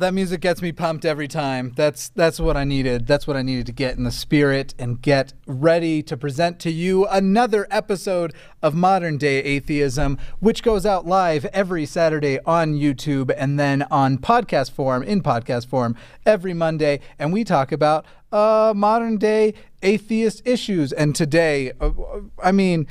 that music gets me pumped every time. That's that's what I needed. That's what I needed to get in the spirit and get ready to present to you another episode of Modern Day Atheism, which goes out live every Saturday on YouTube and then on podcast form in podcast form every Monday. And we talk about uh, modern day atheist issues. And today, uh, I mean.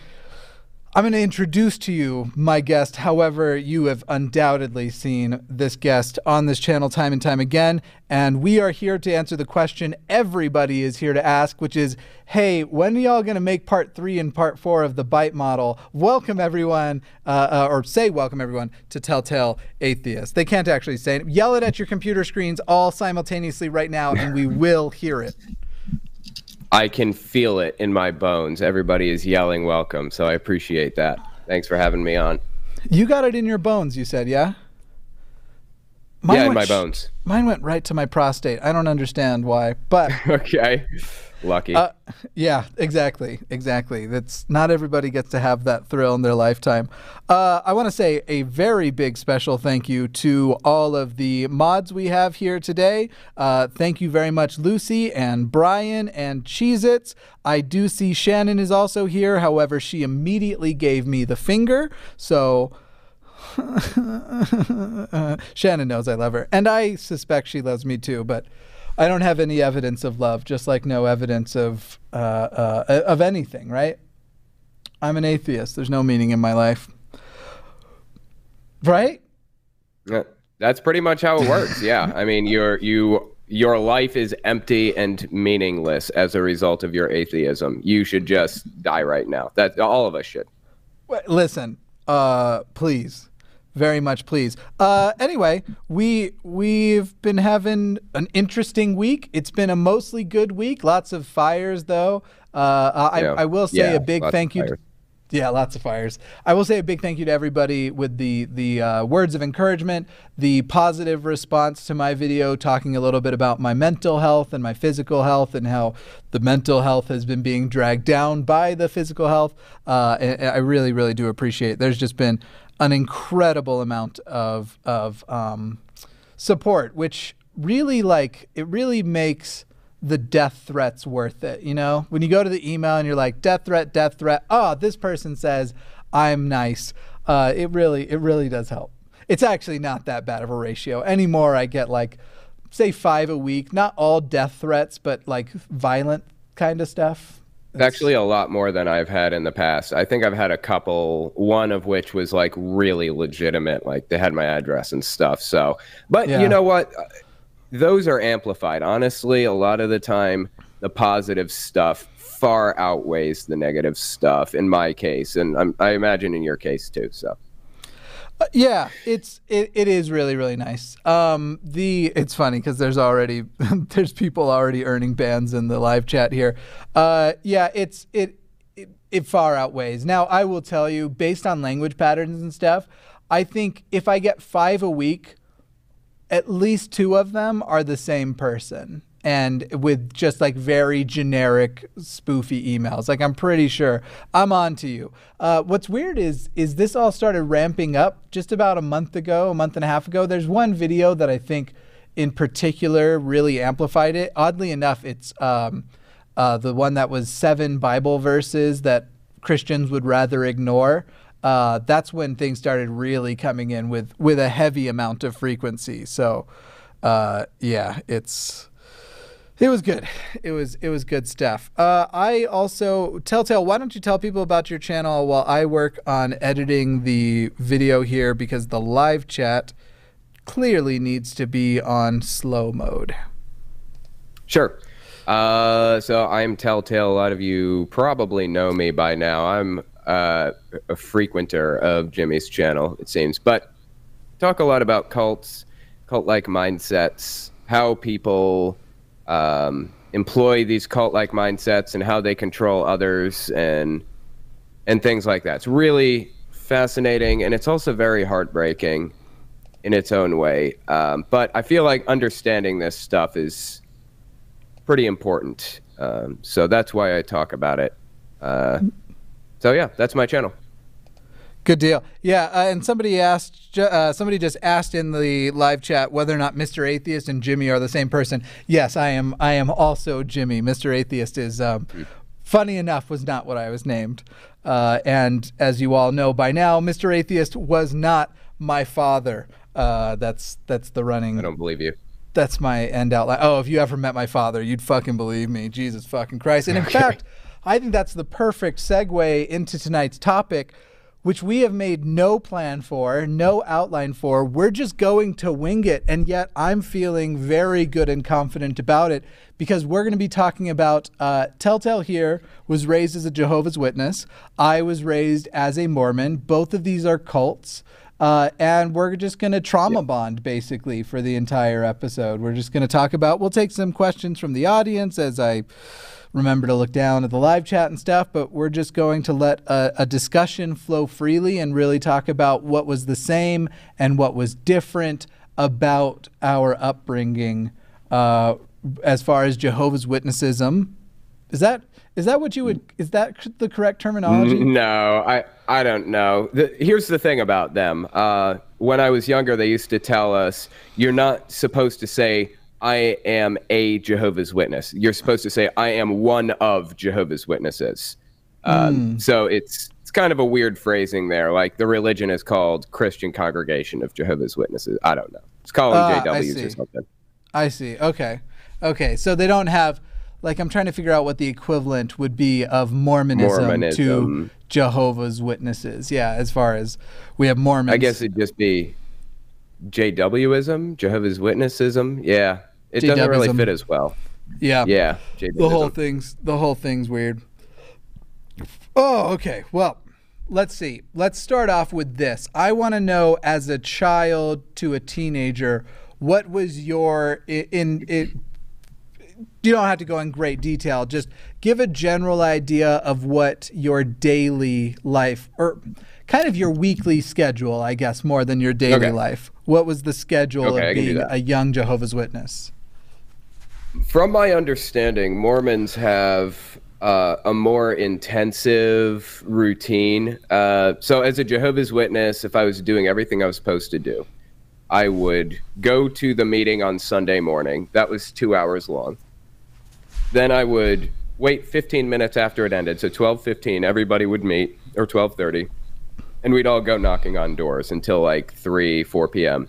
I'm going to introduce to you my guest. However, you have undoubtedly seen this guest on this channel time and time again. And we are here to answer the question everybody is here to ask, which is hey, when are y'all going to make part three and part four of the bite model? Welcome, everyone, uh, uh, or say welcome, everyone, to Telltale Atheist. They can't actually say it. Yell it at your computer screens all simultaneously right now, and we will hear it. I can feel it in my bones. Everybody is yelling welcome, so I appreciate that. Thanks for having me on. You got it in your bones, you said, yeah? Mine yeah, in my bones. Mine went right to my prostate. I don't understand why, but okay. Lucky. Uh, yeah, exactly, exactly. That's not everybody gets to have that thrill in their lifetime. Uh, I want to say a very big special thank you to all of the mods we have here today. Uh, thank you very much, Lucy and Brian and Cheez-Its. I do see Shannon is also here. However, she immediately gave me the finger, so. Shannon knows I love her, and I suspect she loves me too. But I don't have any evidence of love, just like no evidence of uh, uh, of anything. Right? I'm an atheist. There's no meaning in my life. Right? That's pretty much how it works. yeah. I mean, your you your life is empty and meaningless as a result of your atheism. You should just die right now. That all of us should. Listen, uh, please very much please. Uh, anyway, we we've been having an interesting week. It's been a mostly good week. Lots of fires, though. Uh, I, yeah. I will say yeah, a big thank you. To, yeah, lots of fires. I will say a big thank you to everybody with the the uh, words of encouragement, the positive response to my video, talking a little bit about my mental health and my physical health, and how the mental health has been being dragged down by the physical health. Uh, I really, really do appreciate. It. There's just been an incredible amount of of um, support, which really like it really makes the death threats worth it. You know, when you go to the email and you're like death threat, death threat. Oh, this person says I'm nice. Uh, it really it really does help. It's actually not that bad of a ratio anymore. I get like say five a week, not all death threats, but like violent kind of stuff. It's actually a lot more than I've had in the past. I think I've had a couple, one of which was like really legitimate, like they had my address and stuff. So, but yeah. you know what? Those are amplified. Honestly, a lot of the time, the positive stuff far outweighs the negative stuff in my case. And I'm, I imagine in your case too. So. Uh, yeah, it's it, it is really really nice. Um, the it's funny because there's already there's people already earning bans in the live chat here. Uh, yeah, it's it, it it far outweighs. Now I will tell you, based on language patterns and stuff, I think if I get five a week, at least two of them are the same person and with just like very generic spoofy emails. Like I'm pretty sure I'm on to you. Uh, what's weird is is this all started ramping up just about a month ago, a month and a half ago. There's one video that I think in particular really amplified it. Oddly enough, it's um, uh, the one that was seven Bible verses that Christians would rather ignore. Uh, that's when things started really coming in with with a heavy amount of frequency. So, uh, yeah, it's it was good. It was it was good stuff. Uh, I also Telltale. Why don't you tell people about your channel while I work on editing the video here because the live chat clearly needs to be on slow mode. Sure. Uh, so I'm Telltale. A lot of you probably know me by now. I'm uh, a frequenter of Jimmy's channel, it seems, but talk a lot about cults, cult-like mindsets, how people um, employ these cult-like mindsets and how they control others and and things like that. It's really fascinating, and it's also very heartbreaking in its own way. Um, but I feel like understanding this stuff is pretty important. Um, so that's why I talk about it. Uh, so yeah, that's my channel. Good deal. Yeah, uh, and somebody asked, uh, somebody just asked in the live chat whether or not Mr. Atheist and Jimmy are the same person. Yes, I am. I am also Jimmy. Mr. Atheist is, um, funny enough, was not what I was named. Uh, and as you all know by now, Mr. Atheist was not my father. Uh, that's that's the running. I don't believe you. That's my end outline. Oh, if you ever met my father, you'd fucking believe me. Jesus fucking Christ. And in fact, I think that's the perfect segue into tonight's topic which we have made no plan for, no outline for. We're just going to wing it. And yet I'm feeling very good and confident about it because we're going to be talking about uh, Telltale here was raised as a Jehovah's Witness. I was raised as a Mormon. Both of these are cults. Uh, and we're just going to trauma bond basically for the entire episode. We're just going to talk about, we'll take some questions from the audience as I remember to look down at the live chat and stuff, but we're just going to let a, a, discussion flow freely and really talk about what was the same and what was different about our upbringing uh, as far as Jehovah's Witnessism. Is that is that what you would is that the correct terminology? No, I I don't know. The, here's the thing about them. Uh, when I was younger, they used to tell us you're not supposed to say I am a Jehovah's Witness. You're supposed to say, I am one of Jehovah's Witnesses. Um, mm. So it's it's kind of a weird phrasing there. Like the religion is called Christian Congregation of Jehovah's Witnesses. I don't know. It's calling uh, JWs or something. I see. Okay. Okay. So they don't have like I'm trying to figure out what the equivalent would be of Mormonism, Mormonism. to Jehovah's Witnesses. Yeah, as far as we have Mormons. I guess it'd just be JWism, Jehovah's Witnessism. Yeah. It doesn't really fit as well. Yeah. Yeah. The whole thing's the whole thing's weird. Oh, okay. Well, let's see. Let's start off with this. I want to know as a child to a teenager, what was your in it you don't have to go in great detail. Just give a general idea of what your daily life or kind of your weekly schedule, I guess, more than your daily okay. life. What was the schedule okay, of being a young Jehovah's Witness? From my understanding, Mormons have uh, a more intensive routine. Uh, so, as a Jehovah's Witness, if I was doing everything I was supposed to do, I would go to the meeting on Sunday morning. That was two hours long. Then I would wait 15 minutes after it ended. So 12:15, everybody would meet, or 12:30, and we'd all go knocking on doors until like 3, 4 p.m.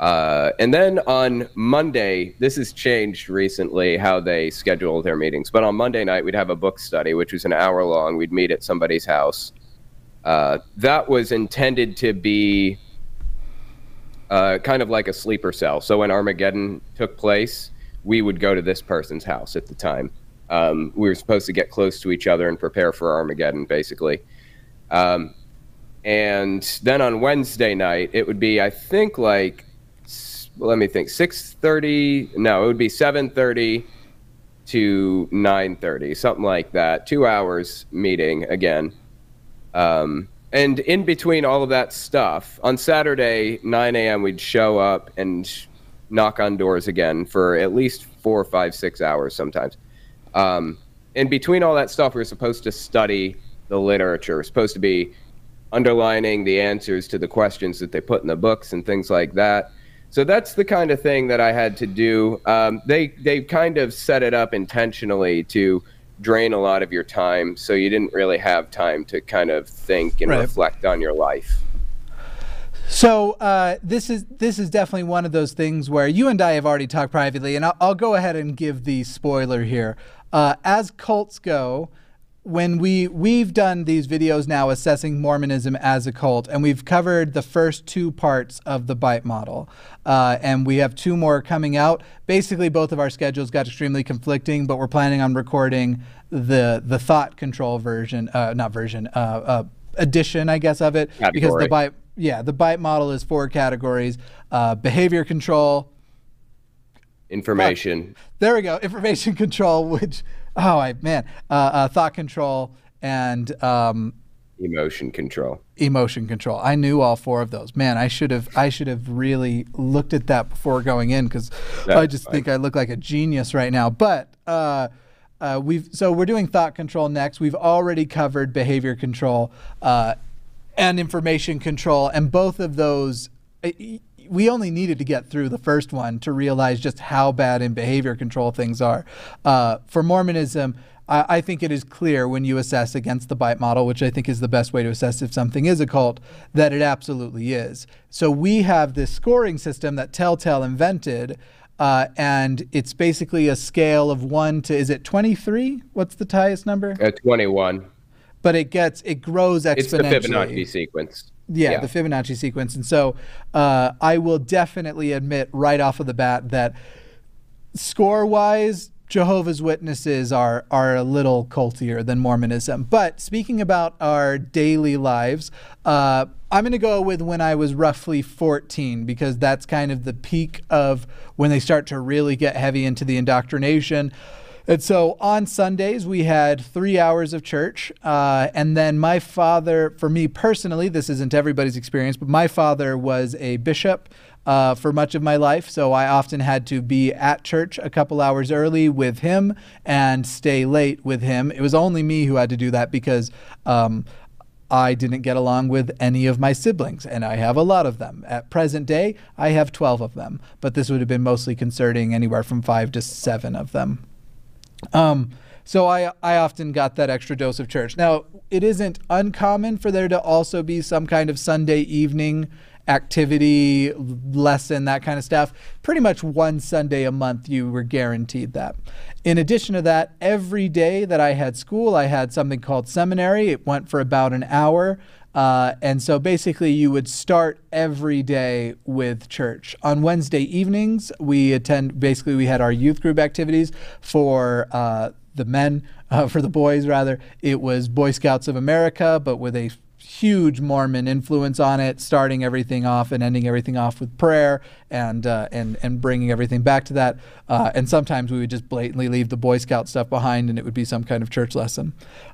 Uh, and then on Monday, this has changed recently how they schedule their meetings. But on Monday night, we'd have a book study, which was an hour long. We'd meet at somebody's house. Uh, that was intended to be uh, kind of like a sleeper cell. So when Armageddon took place, we would go to this person's house at the time. Um, we were supposed to get close to each other and prepare for Armageddon, basically. Um, and then on Wednesday night, it would be, I think, like let me think 6.30 no it would be 7.30 to 9.30 something like that. Two hours meeting again. Um, and in between all of that stuff on saturday 9 a.m we'd show up and knock on doors again for at least four five six hours sometimes. Um, in between all that stuff we are supposed to study the literature we're supposed to be underlining the answers to the questions that they put in the books and things like that so that's the kind of thing that I had to do. Um, they they kind of set it up intentionally to drain a lot of your time, so you didn't really have time to kind of think and right. reflect on your life. So uh, this is this is definitely one of those things where you and I have already talked privately, and I'll, I'll go ahead and give the spoiler here. Uh, as cults go, when we we've done these videos now assessing Mormonism as a cult, and we've covered the first two parts of the bite model, uh, and we have two more coming out. Basically, both of our schedules got extremely conflicting, but we're planning on recording the the thought control version, uh, not version, uh, uh edition, I guess, of it, Category. because the bite, yeah, the bite model is four categories: uh, behavior control, information. there we go, information control, which oh I, man, uh, uh, thought control and um, emotion control. Emotion control. I knew all four of those. Man, I should have I should have really looked at that before going in because I just fine. think I look like a genius right now. But uh, uh, we've so we're doing thought control next. We've already covered behavior control. Uh, and information control. And both of those, we only needed to get through the first one to realize just how bad in behavior control things are. Uh, for Mormonism, I, think it is clear when you assess against the BITE model, which I think is the best way to assess if something is a cult, that it absolutely is. So we have this scoring system that Telltale invented. Uh, and it's basically a scale of one to is it 23 what's the highest number uh, 21 but it gets it grows exponentially it's the fibonacci sequence yeah, yeah, the Fibonacci sequence. And so uh, I will definitely admit right off of the bat that score wise, Jehovah's Witnesses are are a little cultier than Mormonism. But speaking about our daily lives, uh, I'm going to go with when I was roughly 14 because that's kind of the peak of when they start to really get heavy into the indoctrination. And so on Sundays, we had three hours of church. Uh, and then my father, for me personally, this isn't everybody's experience, but my father was a bishop. Uh, for much of my life. So I often had to be at church a couple hours early with him and stay late with him. It was only me who had to do that because um, I didn't get along with any of my siblings, and I have a lot of them. At present day, I have 12 of them, but this would have been mostly concerning anywhere from five to seven of them. Um, so I, I often got that extra dose of church. Now, it isn't uncommon for there to also be some kind of Sunday evening activity, lesson, that kind of stuff. Pretty much one Sunday a month, you were guaranteed that. In addition to that, every day that I had school, I had something called seminary. It went for about an hour. Uh, and so basically, you would start every day with church. On Wednesday evenings, we attend, basically, we had our youth group activities for uh, the men, uh, for the boys, rather. It was Boy Scouts of America, but with a huge Mormon influence on it, starting everything off and ending everything off with prayer and uh, and and bringing everything back to that. Uh, and sometimes we would just blatantly leave the Boy Scout stuff behind, and it would be some kind of church lesson.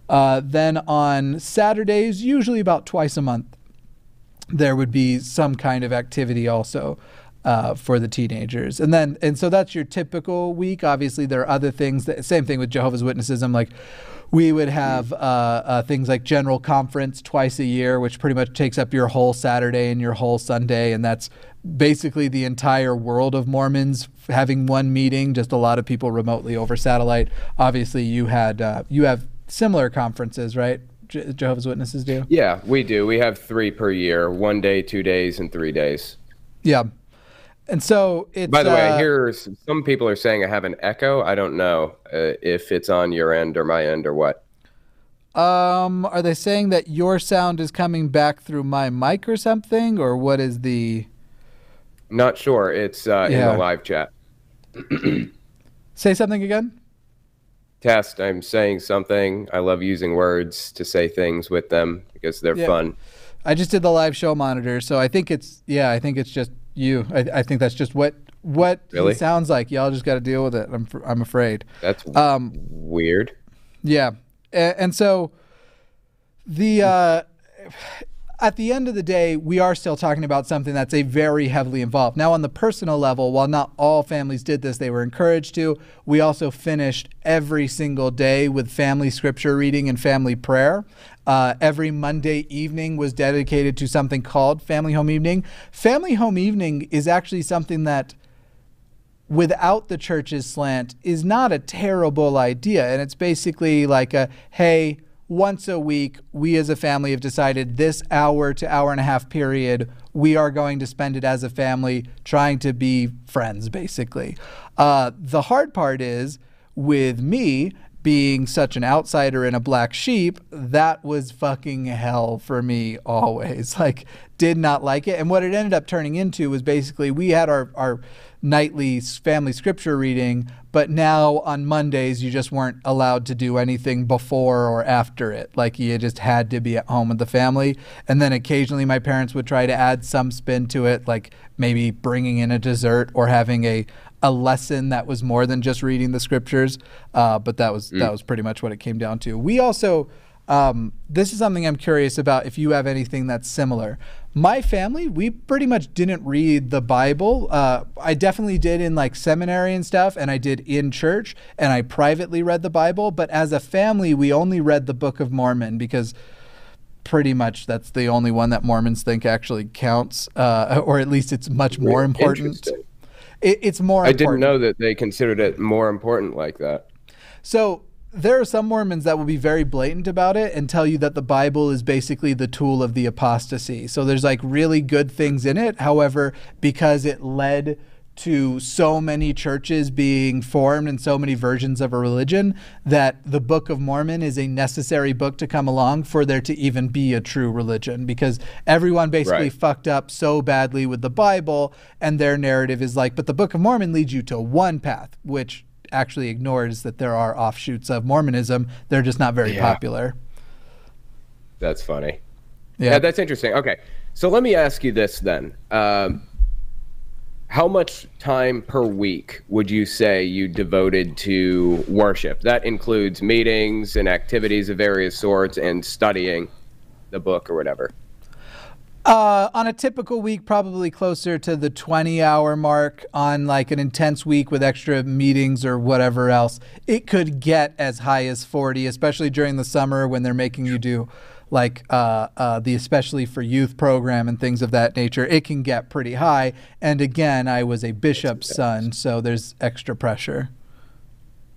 Uh, then on Saturdays, usually about twice a month, there would be some kind of activity also. Uh, for the teenagers. And then, and so that's your typical week. Obviously, there are other things that, same thing with Jehovah's Witnesses. I'm like, we would have uh, uh, things like general conference twice a year, which pretty much takes up your whole Saturday and your whole Sunday, and that's basically the entire world of Mormons having one meeting. Just a lot of people remotely over satellite. Obviously, you had uh, you have similar conferences, right? Je- Jehovah's Witnesses do. Yeah, we do. We have three per year: one day, two days, and three days. Yeah. And so it's. By the uh, way, I hear some people are saying I have an echo. I don't know uh, if it's on your end or my end or what. Um, are they saying that your sound is coming back through my mic or something, or what is the? Not sure. It's uh, yeah. in the live chat. Say something again. Test. I'm saying something. I love using words to say things with them because they're yeah. fun. I just did the live show monitor, so I think it's yeah. I think it's just you. I, I think that's just what what really? it sounds like. Y'all just got to deal with it. I'm I'm afraid. That's um weird. Yeah, and, and so the uh, at the end of the day, we are still talking about something that's a very heavily involved. Now, on the personal level, while not all families did this, they were encouraged to. We also finished every single day with family scripture reading and family prayer. Uh, every Monday evening was dedicated to something called Family Home Evening. Family Home Evening is actually something that, without the church's slant, is not a terrible idea. And it's basically like a hey, once a week, we as a family have decided this hour to hour and a half period, we are going to spend it as a family trying to be friends, basically. Uh, the hard part is with me, being such an outsider and a black sheep, that was fucking hell for me always. Like, did not like it. And what it ended up turning into was basically we had our, our nightly family scripture reading, but now on Mondays you just weren't allowed to do anything before or after it. Like you just had to be at home with the family. And then occasionally my parents would try to add some spin to it, like maybe bringing in a dessert or having a a lesson that was more than just reading the scriptures. Uh, but that was mm. that was pretty much what it came down to. We also um, this is something I'm curious about if you have anything that's similar. My family, we pretty much didn't read the Bible. Uh, I definitely did in like seminary and stuff, and I did in church, and I privately read the Bible. But as a family, we only read the Book of Mormon because pretty much that's the only one that Mormons think actually counts, uh, or at least it's much more important. It, it's more. I important. didn't know that they considered it more important like that. So there are some Mormons that will be very blatant about it and tell you that the Bible is basically the tool of the apostasy. So there's like really good things in it. However, because it led to so many churches being formed and so many versions of a religion that the Book of Mormon is a necessary book to come along for there to even be a true religion because everyone basically Right. fucked up so badly with the Bible and their narrative is like but the Book of Mormon leads you to one path which actually ignores that there are offshoots of Mormonism they're just not very Yeah. popular That's funny. yeah, Yeah, that's interesting. Okay, so let me ask you this then: um, How much time per week would you say you devoted to worship? That includes meetings and activities of various sorts, and studying the book or whatever. Uh, on a typical week, probably closer to the 20 hour mark. On like an intense week with extra meetings or whatever else, it could get as high as 40, especially during the summer when they're making you do like uh, uh, the especially for youth program and things of that nature. It can get pretty high. And again, I was a bishop's son, so there's extra pressure.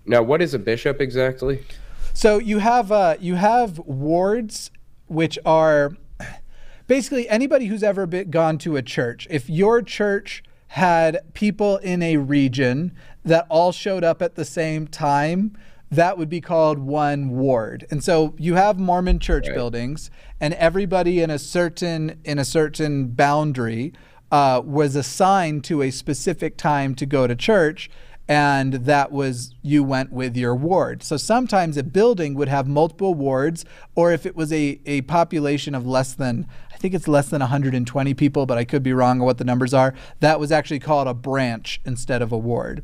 Now, what is a bishop exactly? So you have uh, you have wards, which are basically anybody who's ever been, gone to a church. If your church had people in a region that all showed up at the same time, that would be called one ward. And so you have Mormon church Right. buildings, and everybody in a certain in a certain boundary uh, was assigned to a specific time to go to church and that was you went with your ward. So sometimes a building would have multiple wards, or if it was a, a population of less than, I think it's less than 120 people, but I could be wrong on what the numbers are, that was actually called a branch instead of a ward.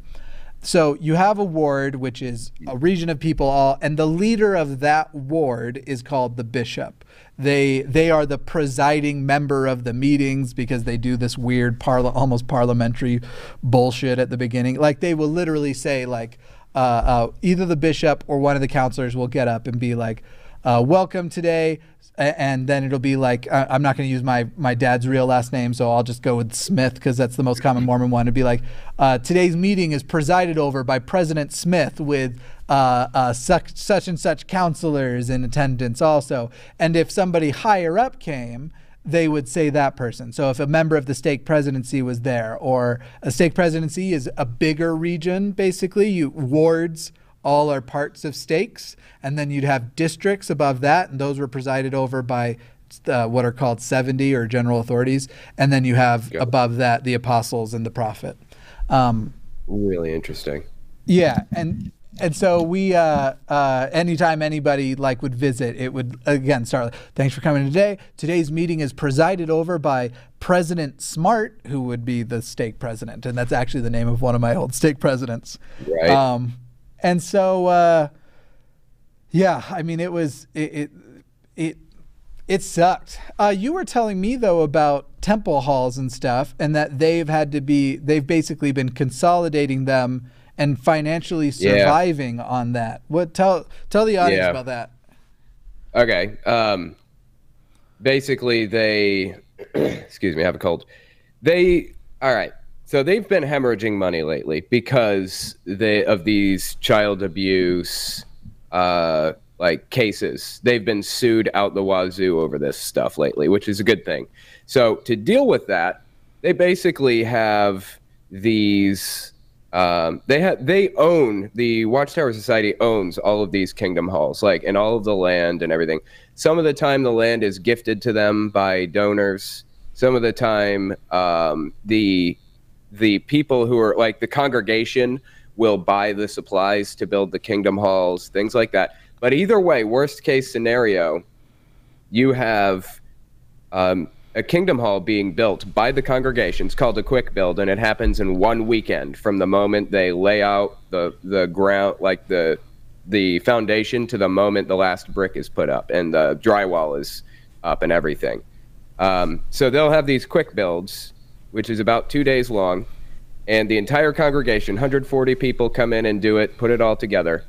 So you have a ward, which is a region of people all, and the leader of that ward is called the bishop. They they are the presiding member of the meetings because they do this weird parla- almost parliamentary bullshit at the beginning. Like they will literally say like uh, uh, either the bishop or one of the counselors will get up and be like, uh, "Welcome today." And then it'll be like I- I'm not going to use my my dad's real last name, so I'll just go with Smith because that's the most common Mormon one. It'd be like uh, today's meeting is presided over by President Smith with uh, uh, such such and such counselors in attendance also. And if somebody higher up came, they would say that person. So if a member of the stake presidency was there, or a stake presidency is a bigger region, basically, you wards all are parts of stakes, and then you'd have districts above that, and those were presided over by uh, what are called 70 or general authorities, and then you have Yeah. above that the apostles and the prophet. Um, Really interesting. yeah, and and so we uh, uh, anytime anybody like would visit, it would again start. Thanks for coming today. Today's meeting is presided over by President Smart, who would be the stake president, and that's actually the name of one of my old stake presidents. Right. Um, and so uh, yeah, I mean it was it it it, it sucked. Uh, you were telling me though about temple halls and stuff, and that they've had to be they've basically been consolidating them and financially Yeah. surviving on that. What tell tell the audience Yeah. about that? Okay. Um, basically, they, excuse me, I have a cold. They, all right. So they've been hemorrhaging money lately because they of these child abuse, uh, like cases. They've been sued out the wazoo over this stuff lately, which is a good thing. So to deal with that, they basically have these. Um, they have they own the Watchtower Society owns all of these kingdom halls, like and all of the land and everything. Some of the time, the land is gifted to them by donors. Some of the time, um, the the people who are like the congregation will buy the supplies to build the kingdom halls, things like that. But either way, worst case scenario, you have um, a kingdom hall being built by the congregation. It's called a quick build, and it happens in one weekend from the moment they lay out the the ground, like the the foundation, to the moment the last brick is put up and the drywall is up and everything. Um, so they'll have these quick builds, which is about two days long, and the entire congregation, 140 people, come in and do it, put it all together.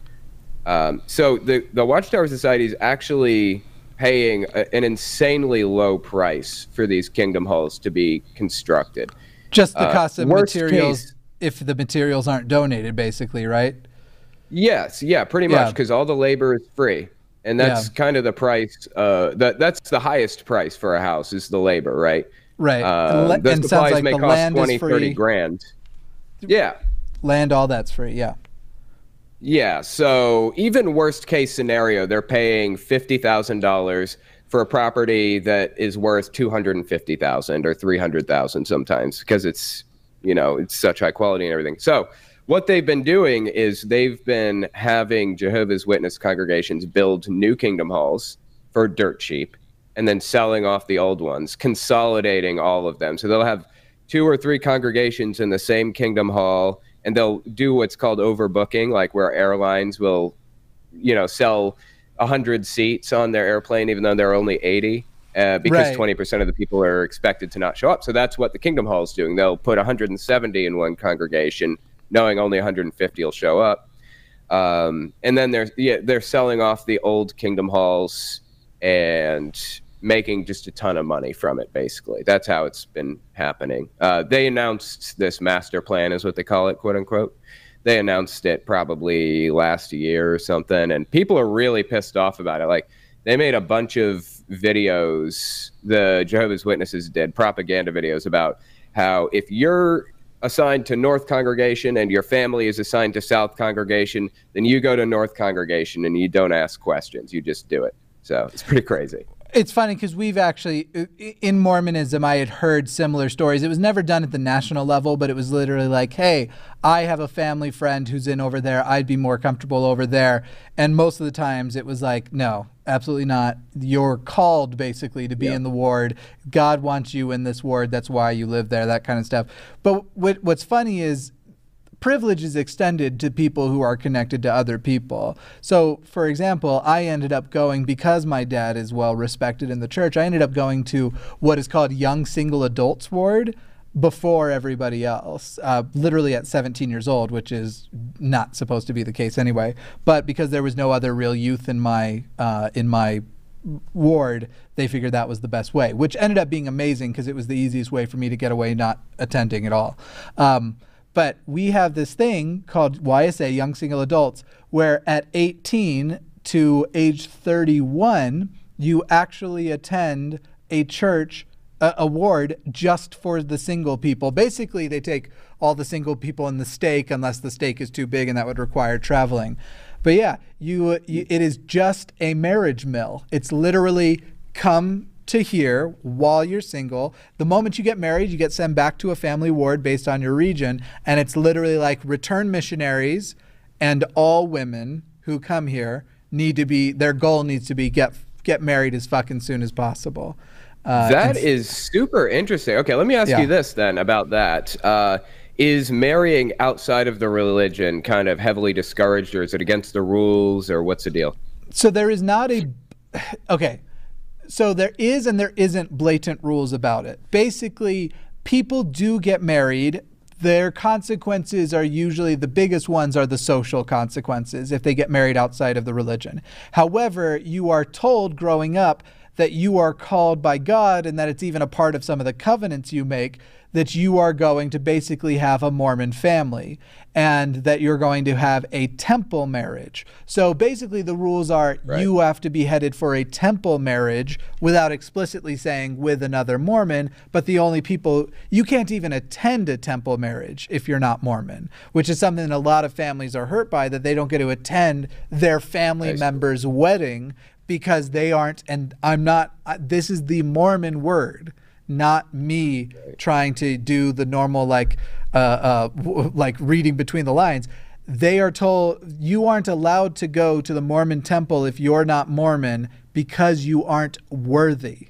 Um, so the the Watchtower Society is actually paying a, an insanely low price for these kingdom halls to be constructed. Just the uh, cost of materials case, if the materials aren't donated, basically, right? Yes, yeah, pretty much, because yeah. all the labor is free, and that's yeah. kind of the price. Uh, that that's the highest price for a house is the labor, right? Right. Uh, and, the supplies like may the cost 20, 30 grand. Yeah. Land, all that's free. Yeah. Yeah. So even worst case scenario, they're paying fifty thousand dollars for a property that is worth two hundred and fifty thousand or three hundred thousand sometimes because it's you know it's such high quality and everything. So what they've been doing is they've been having Jehovah's Witness congregations build new kingdom halls for dirt cheap and then selling off the old ones, consolidating all of them. So they'll have two or three congregations in the same kingdom hall and they'll do what's called overbooking like where airlines will you know sell 100 seats on their airplane even though there are only 80 uh, because right. 20% of the people are expected to not show up so that's what the kingdom hall is doing they'll put 170 in one congregation knowing only 150 will show up um, and then they're yeah, they're selling off the old kingdom halls and making just a ton of money from it. Basically, that's how it's been happening. Uh, they announced this master plan, is what they call it, quote unquote. They announced it probably last year or something, and people are really pissed off about it. Like they made a bunch of videos. The Jehovah's Witnesses did propaganda videos about how if you're assigned to North Congregation and your family is assigned to South Congregation, then you go to North Congregation and you don't ask questions. You just do it. So it's pretty crazy. It's funny because we've actually, uh, in Mormonism, I had heard similar stories. It was never done at the national level, but it was literally like, hey, I have a family friend who's in over there. I'd be more comfortable over there. And most of the times it was like, no, absolutely not. You're called basically to be in the ward. God wants you in this ward. That's why you live there, that kind of stuff. But what, what's funny is privilege is extended to people who are connected to other people. So, for example, I ended up going because my dad is well respected in the church. I ended up going to what is called young single adults ward before everybody else, uh, literally at 17 years old, which is not supposed to be the case anyway. But because there was no other real youth in my uh, in my ward, they figured that was the best way, which ended up being amazing because it was the easiest way for me to get away not attending at all. Um, but we have this thing called YSA, Young Single Adults, where at 18 to age 31, you actually attend a church uh, a ward just for the single people. Basically, they take all the single people in the stake, unless the stake is too big and that would require traveling. But yeah, you, you it is just a marriage mill. It's literally come to here while you're single. The moment you get married, you get sent back to a family ward based on your region. And it's literally like return missionaries and all women who come here need to be, their goal needs to be get, get married as fucking soon as possible. Uh, that is super interesting. Okay, let me ask yeah. you this then about that. Uh, is marrying outside of the religion kind of heavily discouraged, or is it against the rules, or what's the deal? So there is not a. Okay, so there is and there isn't blatant rules about it. Basically, people do get married. Their consequences are usually the biggest ones are the social consequences if they get married outside of the religion. However, you are told growing up that you are called by God and that it's even a part of some of the covenants you make that you are going to basically have a Mormon family and that you're going to have a temple marriage. So basically, the rules are right. you have to be headed for a temple marriage without explicitly saying with another Mormon, but the only people you can't even attend a temple marriage if you're not Mormon, which is something a lot of families are hurt by that they don't get to attend their family member's wedding because they aren't, and I'm not, this is the Mormon word not me right. trying to do the normal like uh, uh, w- like reading between the lines. They are told you aren't allowed to go to the Mormon temple if you're not Mormon because you aren't worthy.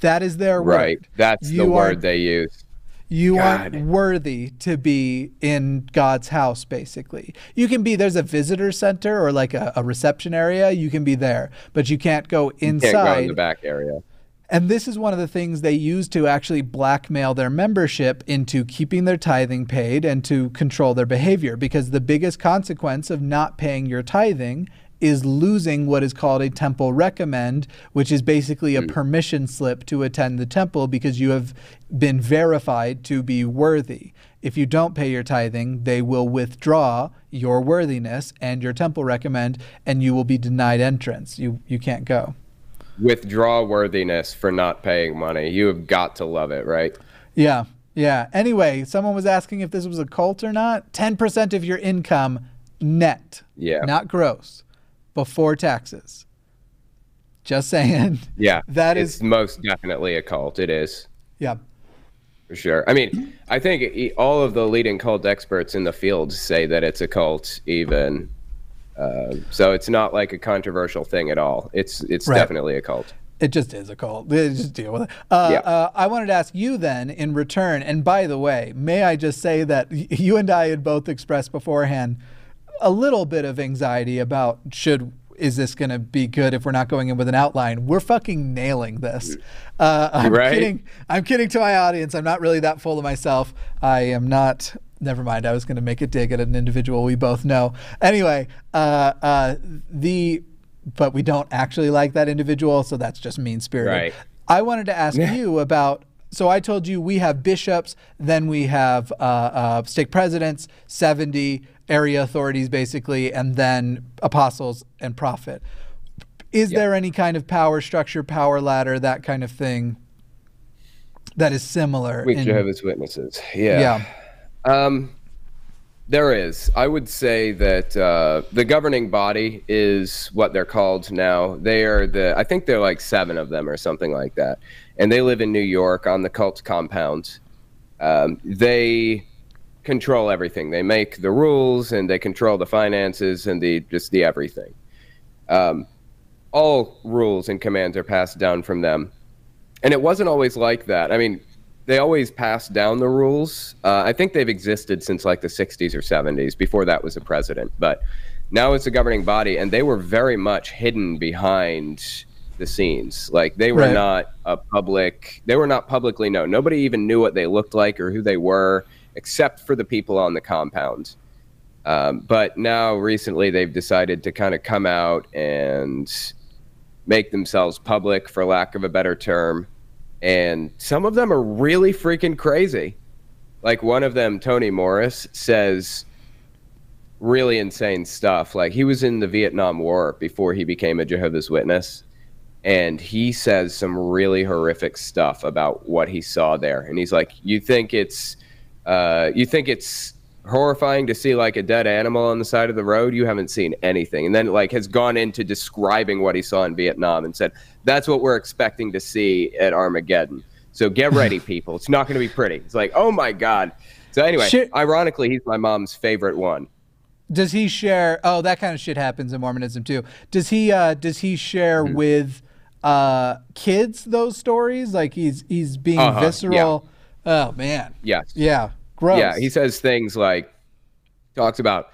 That is their word. Right. That's you the word they use. You God. aren't worthy to be in God's house, basically. You can be, there's a visitor center or like a, a reception area. You can be there, but you can't go inside. You can't go in the back area. And this is one of the things they use to actually blackmail their membership into keeping their tithing paid and to control their behavior. Because the biggest consequence of not paying your tithing is losing what is called a temple recommend, which is basically a Hmm. permission slip to attend the temple because you have been verified to be worthy. If you don't pay your tithing, they will withdraw your worthiness and your temple recommend, and you will be denied entrance. You you can't go. Withdraw worthiness for not paying money. You have got to love it, right? Yeah. Yeah. Anyway, someone was asking if this was a cult or not. 10% of your income net, Yeah. not gross, before taxes. Just saying. Yeah. That it's is- most definitely a cult. It is. Yeah. For sure. I mean, I think all of the leading cult experts in the field say that it's a cult, even. Uh, so it's not like a controversial thing at all. It's it's Right. definitely a cult. It just is a cult. Just deal with it. Uh, Yeah. uh, I wanted to ask you then, in return, and by the way, may I just say that you and I had both expressed beforehand a little bit of anxiety about should is this going to be good if we're not going in with an outline? We're fucking nailing this. Uh, I'm Right. kidding. I'm kidding to my audience. I'm not really that full of myself. I am not. Never mind. I was going to make a dig at an individual we both know. Anyway, uh, uh, the but we don't actually like that individual, so that's just mean spirited. Right. I wanted to ask you about. So I told you we have bishops, then we have uh, uh, stake presidents, seventy area authorities, basically, and then apostles and prophet. Is Yeah. there any kind of power structure, power ladder, that kind of thing that is similar? With in- Jehovah's Witnesses. Yeah. yeah. Um, there is. I would say that uh, the governing body is what they're called now. They are the. I think they're like seven of them or something like that, and they live in New York on the cult compound. Um, they control everything. They make the rules and they control the finances and the just the everything. Um, all rules and commands are passed down from them, and it wasn't always like that. I mean, they always passed down the rules. Uh, I think they've existed since like the 60s or 70s. Before that was a president, but now it's a governing body, and they were very much hidden behind the scenes. Like they were Right. not a public. They were not publicly known. Nobody even knew what they looked like or who they were, except for the people on the compound. Um, but now recently they've decided to kind of come out and make themselves public, for lack of a better term. And some of them are really freaking crazy. Like one of them, Tony Morris, says really insane stuff. Like he was in the Vietnam War before he became a Jehovah's Witness. And he says some really horrific stuff about what he saw there. And he's like, You think it's uh, you think it's horrifying to see like a dead animal on the side of the road you haven't seen anything and then like has gone into describing what he saw in vietnam and said that's what we're expecting to see at armageddon so get ready people it's not going to be pretty it's like oh my god so anyway Shit. ironically he's my mom's favorite one Does he share? Oh, that kind of shit happens in Mormonism too. Does he? Uh, does he share Mm-hmm. with uh, kids those stories? Like he's he's being Uh-huh, visceral. Oh man. yes Yeah. Gross. Yeah, he says things like talks about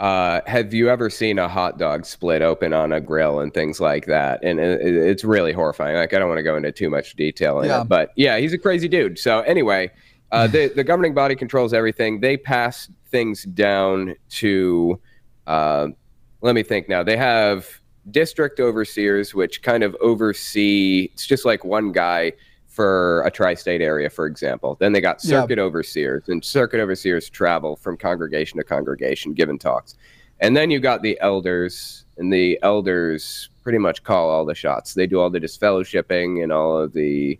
uh, have you ever seen a hot dog split open on a grill and things like that? And it, it- it's really horrifying. Like I don't want to go into too much detail in Yeah. it, but yeah, he's a crazy dude. So anyway, uh, the the governing body controls everything. They pass things down to. Uh, let me think now. They have district overseers, which kind of oversee. It's just like one guy for a tri-state area, for example. Then they got Yeah. circuit overseers, and circuit overseers travel from congregation to congregation, giving talks. And then you got the elders, and the elders pretty much call all the shots. They do all the disfellowshipping and all of the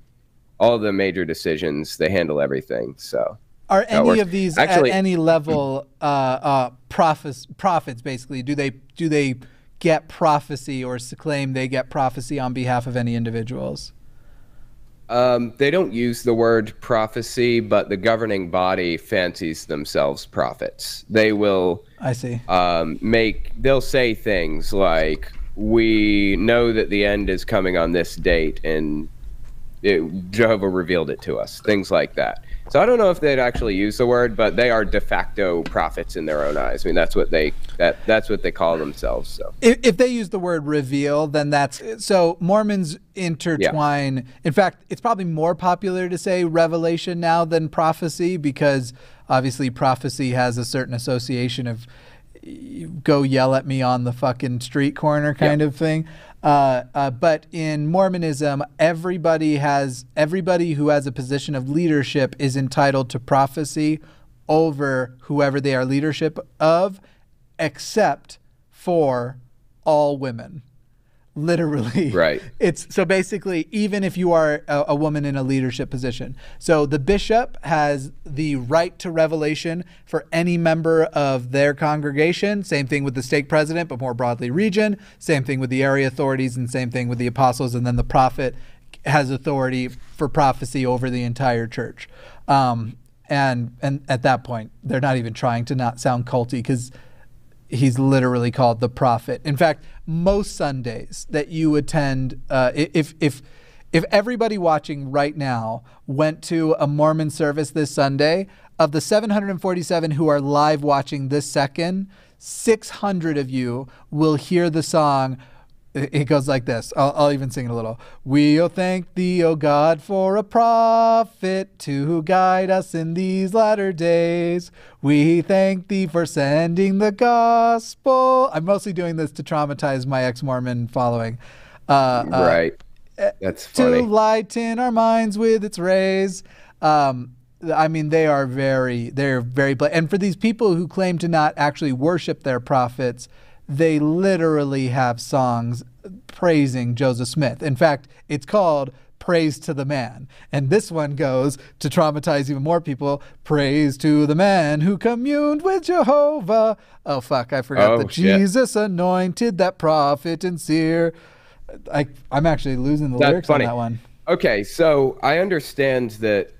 all of the major decisions. They handle everything. So Are any of these Actually- at any level uh, uh, prophets? Prophets, basically, do they do they get prophecy or claim they get prophecy on behalf of any individuals? Um, they don't use the word prophecy, but the governing body fancies themselves prophets. They will I see. um, make, they'll say things like, We know that the end is coming on this date, and it, Jehovah revealed it to us, things like that. So I don't know if they'd actually use the word, but they are de facto prophets in their own eyes. I mean, that's what they that that's what they call themselves. So if, if they use the word reveal, then that's so Mormons intertwine. In fact, it's probably more popular to say revelation now than prophecy because obviously prophecy has a certain association of go yell at me on the fucking street corner kind of thing. Uh, uh, but in Mormonism, everybody has everybody who has a position of leadership is entitled to prophecy over whoever they are leadership of, except for all women literally. Right. It's so basically even if you are a, a, woman in a leadership position. So the bishop has the right to revelation for any member of their congregation. Same thing with the stake president but more broadly region. Same thing with the area authorities and same thing with the apostles and then the prophet has authority for prophecy over the entire church. Um, and and at that point they're not even trying to not sound culty because he's literally called the prophet. In fact, most Sundays that you attend, uh, if if if everybody watching right now went to a Mormon service this Sunday, of the 747 who are live watching this second, 600 of you will hear the song it goes like this. I'll, I'll, even sing it a little. We'll thank thee, O God, for a prophet to guide us in these latter days. We thank thee for sending the gospel. I'm mostly doing this to traumatize my ex Mormon following. Uh, uh right. Uh, That's funny. To lighten our minds with its rays. Um, I mean, they are very, they're very, bla- and for these people who claim to not actually worship their prophets, they literally have songs praising Joseph Smith. In fact, it's called Praise to the Man. And this one goes to traumatize even more people Praise to the man who communed with Jehovah. Oh, fuck, I forgot oh, that shit. Jesus anointed that prophet and seer. I, I'm actually losing the That's lyrics funny. on that one. Okay, so I understand that.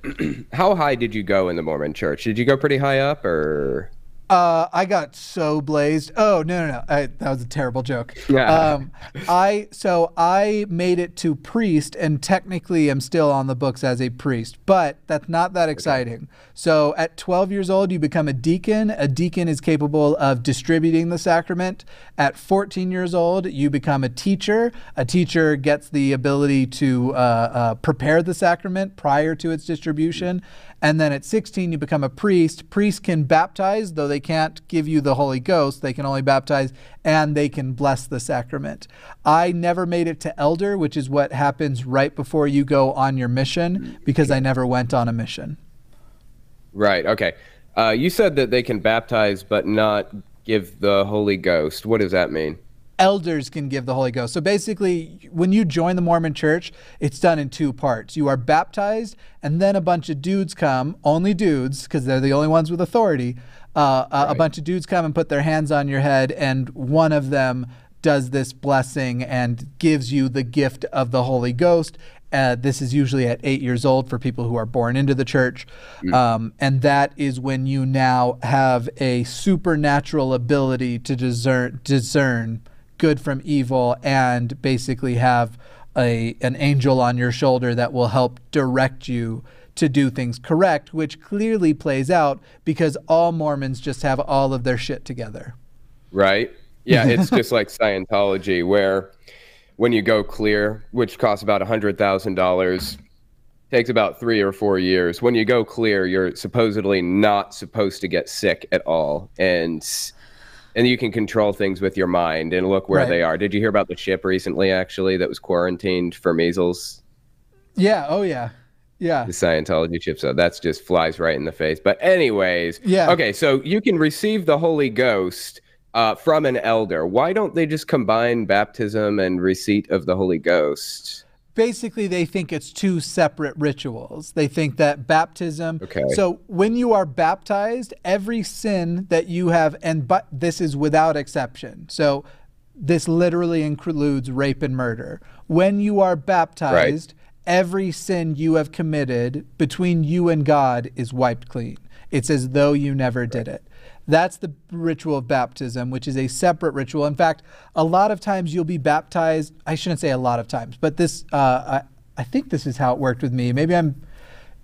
how high did you go in the Mormon church? Did you go pretty high up or? Uh, I got so blazed. Oh no, no, no! I, that was a terrible joke. Yeah. Um, I so I made it to priest, and technically am still on the books as a priest, but that's not that exciting. So at 12 years old, you become a deacon. A deacon is capable of distributing the sacrament. At 14 years old, you become a teacher. A teacher gets the ability to uh, uh, prepare the sacrament prior to its distribution. And then at 16, you become a priest. Priests can baptize, though they can't give you the Holy Ghost. They can only baptize and they can bless the sacrament. I never made it to elder, which is what happens right before you go on your mission, because I never went on a mission. Right. Okay. Uh, you said that they can baptize but not give the Holy Ghost. What does that mean? Elders can give the Holy Ghost. So basically, when you join the Mormon church, it's done in two parts. You are baptized, and then a bunch of dudes come, only dudes, because they're the only ones with authority. Uh, right. A bunch of dudes come and put their hands on your head, and one of them does this blessing and gives you the gift of the Holy Ghost. Uh, this is usually at eight years old for people who are born into the church. Mm. Um, and that is when you now have a supernatural ability to discern, discern good from evil and basically have a an angel on your shoulder that will help direct you to do things correct, which clearly plays out because all Mormons just have all of their shit together. Right. Yeah, it's just like Scientology, where when you go clear, which costs about a hundred thousand dollars, takes about three or four years. When you go clear, you're supposedly not supposed to get sick at all, and and you can control things with your mind and look where right. they are. Did you hear about the ship recently, actually, that was quarantined for measles? Yeah. Oh, yeah. Yeah. The Scientology ship. So that's just flies right in the face. But, anyways. Yeah. Okay. So you can receive the Holy Ghost uh, from an elder. Why don't they just combine baptism and receipt of the Holy Ghost? Basically they think it's two separate rituals. They think that baptism. Okay. So when you are baptized, every sin that you have, and but this is without exception. So this literally includes rape and murder. When you are baptized, right. every sin you have committed between you and God is wiped clean. It's as though you never right. did it. That's the ritual of baptism, which is a separate ritual. In fact, a lot of times you'll be baptized. I shouldn't say a lot of times, but this, uh, I, I think this is how it worked with me. Maybe I'm,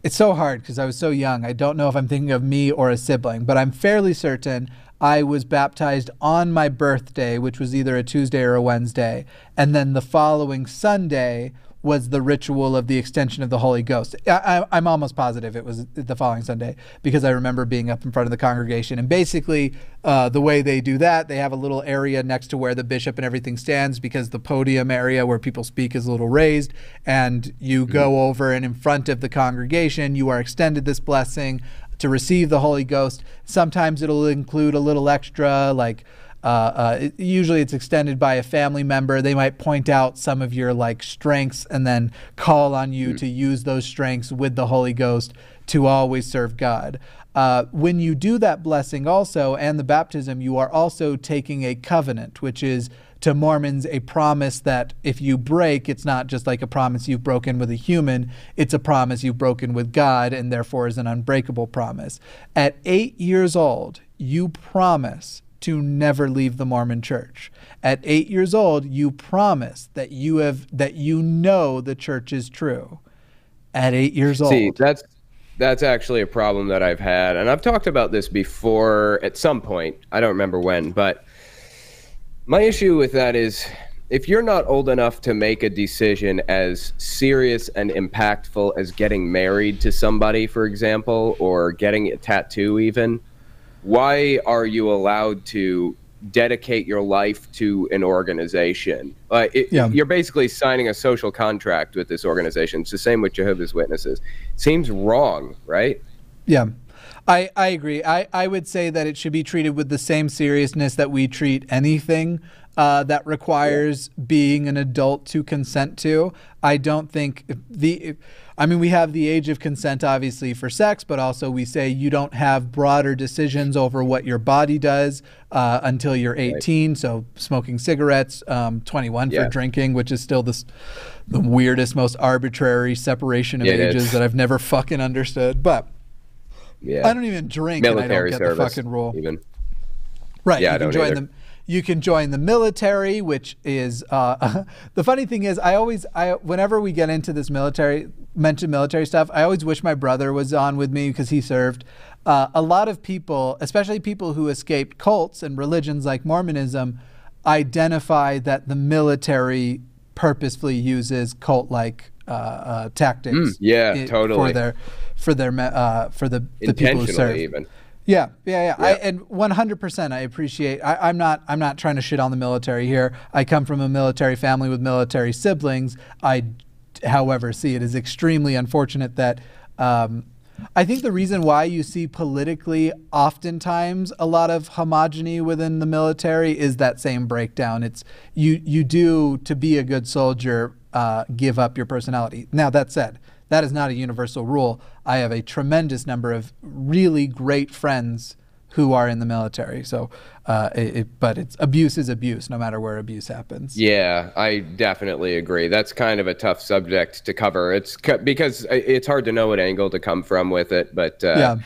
it's so hard because I was so young. I don't know if I'm thinking of me or a sibling, but I'm fairly certain I was baptized on my birthday, which was either a Tuesday or a Wednesday. And then the following Sunday was the ritual of the extension of the Holy Ghost. I, am almost positive it was the following Sunday because I remember being up in front of the congregation. And basically, uh, the way they do that, they have a little area next to where the bishop and everything stands because the podium area where people speak is a little raised. And you mm-hmm. go over and in front of the congregation, you are extended this blessing to receive the Holy Ghost. Sometimes it'll include a little extra, like uh, uh, it, usually it's extended by a family member. They might point out some of your like strengths and then call on you mm. to use those strengths with the Holy Ghost to always serve God. Uh, when you do that blessing also and the baptism, you are also taking a covenant, which is to Mormons a promise that if you break, it's not just like a promise you've broken with a human, it's a promise you've broken with God and therefore is an unbreakable promise. At eight years old, you promise to never leave the Mormon church. At 8 years old, you promise that you have that you know the church is true. At 8 years old. See, that's that's actually a problem that I've had and I've talked about this before at some point. I don't remember when, but my issue with that is if you're not old enough to make a decision as serious and impactful as getting married to somebody, for example, or getting a tattoo, even, why are you allowed to dedicate your life to an organization? Uh, it, yeah. You're basically signing a social contract with this organization. It's the same with Jehovah's Witnesses. Seems wrong, right? Yeah. I, I agree. I, I would say that it should be treated with the same seriousness that we treat anything uh, that requires yeah. being an adult to consent to. I don't think the. I mean, we have the age of consent, obviously, for sex, but also we say you don't have broader decisions over what your body does uh, until you're 18. Right. So, smoking cigarettes, um, 21 yeah. for drinking, which is still this, the weirdest, most arbitrary separation of yeah, ages that I've never fucking understood. But yeah. I don't even drink Military and I don't get the fucking rule. Even. Right. Yeah, you can join them you can join the military, which is uh, the funny thing is I always I whenever we get into this military mention military stuff, I always wish my brother was on with me because he served. Uh, a lot of people, especially people who escaped cults and religions like Mormonism, identify that the military purposefully uses cult-like uh, uh, tactics. Mm, yeah, totally for their for their uh, for the, the people who serve. Even. Yeah, yeah, yeah. I, and 100%, I appreciate. I, I'm not. I'm not trying to shit on the military here. I come from a military family with military siblings. I, however, see it as extremely unfortunate that. Um, I think the reason why you see politically oftentimes a lot of homogeny within the military is that same breakdown. It's you you do to be a good soldier uh, give up your personality. Now that said, that is not a universal rule. I have a tremendous number of really great friends who are in the military. So, uh, it, it, but it's abuse is abuse, no matter where abuse happens. Yeah, I definitely agree. That's kind of a tough subject to cover. It's because it's hard to know what angle to come from with it. But uh, yeah.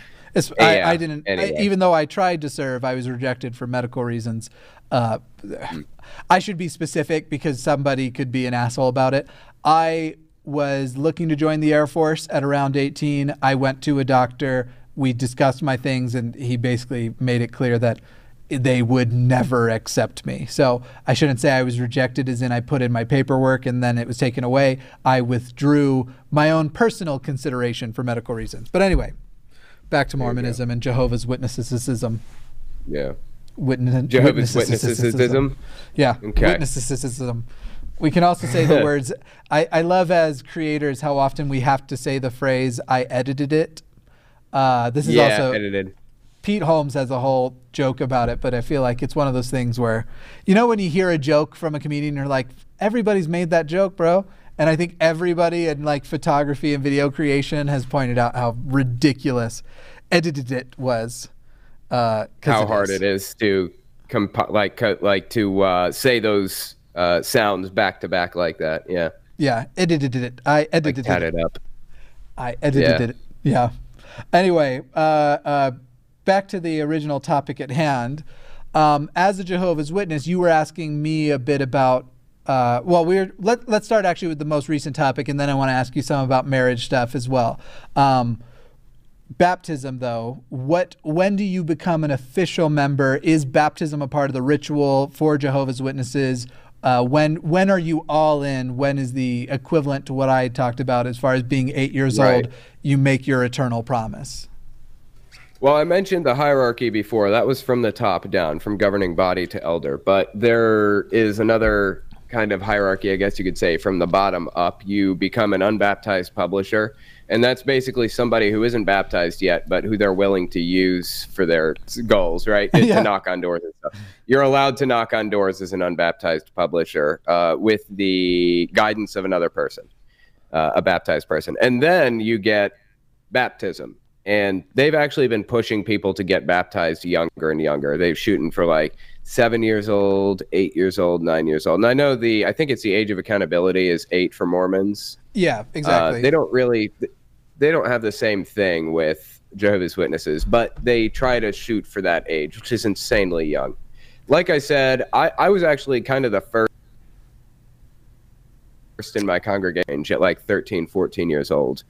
I, yeah, I, didn't. Anyway. I, even though I tried to serve, I was rejected for medical reasons. Uh, mm. I should be specific because somebody could be an asshole about it. I was looking to join the Air Force at around 18. I went to a doctor. We discussed my things, and he basically made it clear that they would never accept me. So I shouldn't say I was rejected, as in I put in my paperwork and then it was taken away. I withdrew my own personal consideration for medical reasons. But anyway, back to Mormonism and Jehovah's Witnessesism. Yeah. Witness, Jehovah's Witnessesism. Yeah. Okay. Witnessesism. We can also say the words. I, I love as creators how often we have to say the phrase "I edited it." Uh, this is yeah, also edited. Pete Holmes has a whole joke about it, but I feel like it's one of those things where, you know, when you hear a joke from a comedian, you're like, everybody's made that joke, bro. And I think everybody in like photography and video creation has pointed out how ridiculous edited it was. Uh, how it hard is. it is to comp- like like to uh, say those uh, sounds back to back like that. Yeah. Yeah, edited it. I edited like, it. it up. I edited yeah. it. Yeah. Anyway, uh, uh, back to the original topic at hand. Um, as a Jehovah's Witness, you were asking me a bit about. Uh, well, we're let, let's start actually with the most recent topic, and then I want to ask you some about marriage stuff as well. Um, baptism, though, what when do you become an official member? Is baptism a part of the ritual for Jehovah's Witnesses? Uh, when when are you all in? When is the equivalent to what I talked about as far as being eight years Right. old? You make your eternal promise. Well, I mentioned the hierarchy before. That was from the top down, from governing body to elder. But there is another kind of hierarchy, I guess you could say, from the bottom up. You become an unbaptized publisher. And that's basically somebody who isn't baptized yet, but who they're willing to use for their goals, right? To- Yeah. To knock on doors and stuff. You're allowed to knock on doors as an unbaptized publisher uh, with the guidance of another person, uh, a baptized person. And then you get baptism. And they've actually been pushing people to get baptized younger and younger. They're shooting for like seven years old, eight years old, nine years old. And I know the, I think it's the age of accountability is eight for Mormons. Yeah, Uh, exactly. they don't really, they don't have the same thing with Jehovah's Witnesses, but they try to shoot for that age, which is insanely young. Like I said, I, I was actually kind of the first in my congregation at like 13, 14 years old.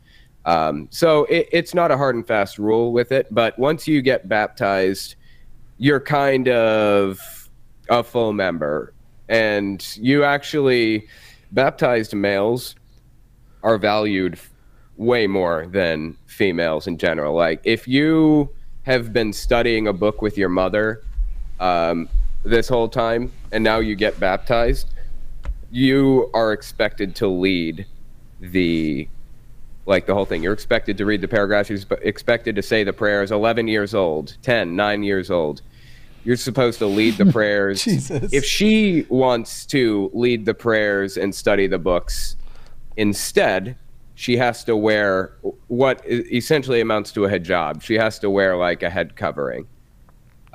Um, so it, it's not a hard and fast rule with it, but once you get baptized, you're kind of a full member. And you actually, baptized males are valued way more than females in general. Like if you have been studying a book with your mother um, this whole time and now you get baptized, you are expected to lead the like the whole thing. You're expected to read the paragraphs. You're expected to say the prayers. 11 years old, 10, 9 years old. You're supposed to lead the prayers. If she wants to lead the prayers and study the books, instead, she has to wear what essentially amounts to a hijab. She has to wear like a head covering.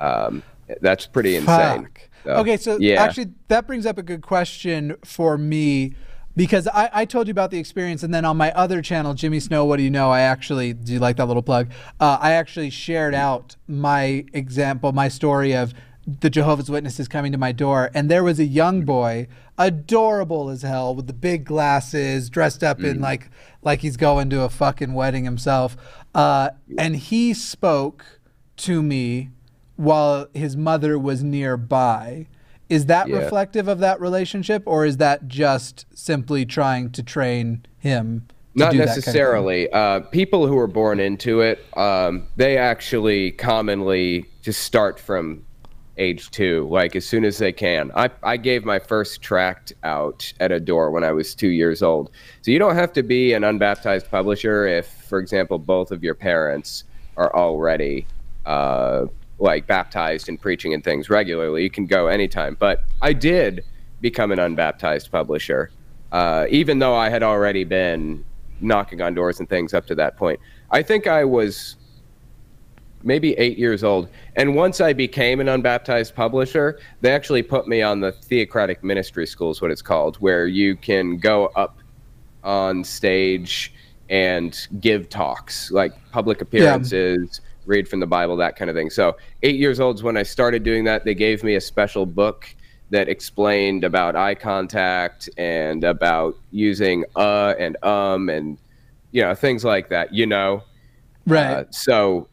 Um, that's pretty insane. So, okay, so yeah. actually, that brings up a good question for me because I, I told you about the experience, and then on my other channel, Jimmy Snow, What Do You Know? I actually, do you like that little plug? Uh, I actually shared out my example, my story of the Jehovah's Witnesses coming to my door, and there was a young boy, adorable as hell, with the big glasses, dressed up in like like he's going to a fucking wedding himself, uh, and he spoke to me while his mother was nearby. Is that Yeah. reflective of that relationship, or is that just simply trying to train him? To Not do that kind of necessarily. uh, people who are born into it, um, they actually commonly just start from age two, like as soon as they can. I, I gave my first tract out at a door when I was two years old. So you don't have to be an unbaptized publisher if, for example, both of your parents are already uh, like baptized and preaching and things regularly. You can go anytime. But I did become an unbaptized publisher, uh, even though I had already been knocking on doors and things up to that point. I think I was maybe eight years old. And once I became an unbaptized publisher, they actually put me on the theocratic ministry school, is what it's called, where you can go up on stage and give talks, like public appearances, read from the Bible, that kind of thing. So, eight years old is when I started doing that. They gave me a special book that explained about eye contact and about using uh and um and you know things like that. You know, Right. uh, so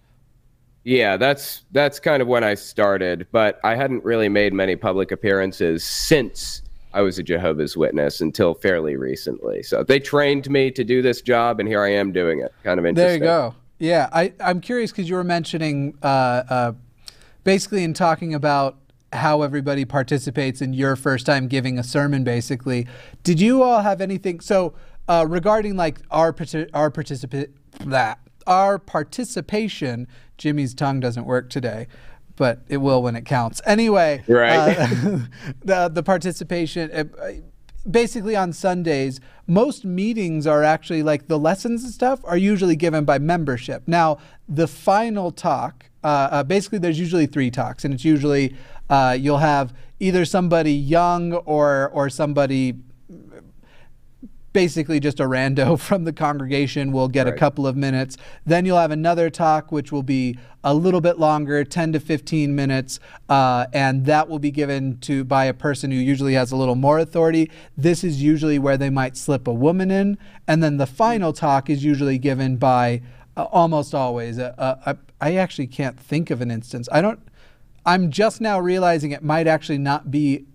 yeah, that's that's kind of when I started, but I hadn't really made many public appearances since I was a Jehovah's Witness until fairly recently. So they trained me to do this job, and here I am doing it. Kind of interesting. There you go. Yeah, I, I'm curious because you were mentioning uh, uh, basically in talking about how everybody participates in your first time giving a sermon. Basically, did you all have anything? So uh, regarding like our our participant that our participation, Jimmy's tongue doesn't work today. But it will when it counts. Anyway, Right. uh, the the participation. Uh, basically on Sundays, most meetings are actually like the lessons and stuff are usually given by membership. Now, the final talk, uh, uh, basically, there's usually three talks, and it's usually uh, you'll have either somebody young or or somebody basically just a rando from the congregation will get a couple of minutes. Then you'll have another talk, which will be a little bit longer, 10 to 15 minutes, uh, and that will be given to by a person who usually has a little more authority. This is usually where they might slip a woman in, and then the final talk is usually given by uh, almost always. I actually can't think of an instance. I don't. I'm just now realizing it might actually not be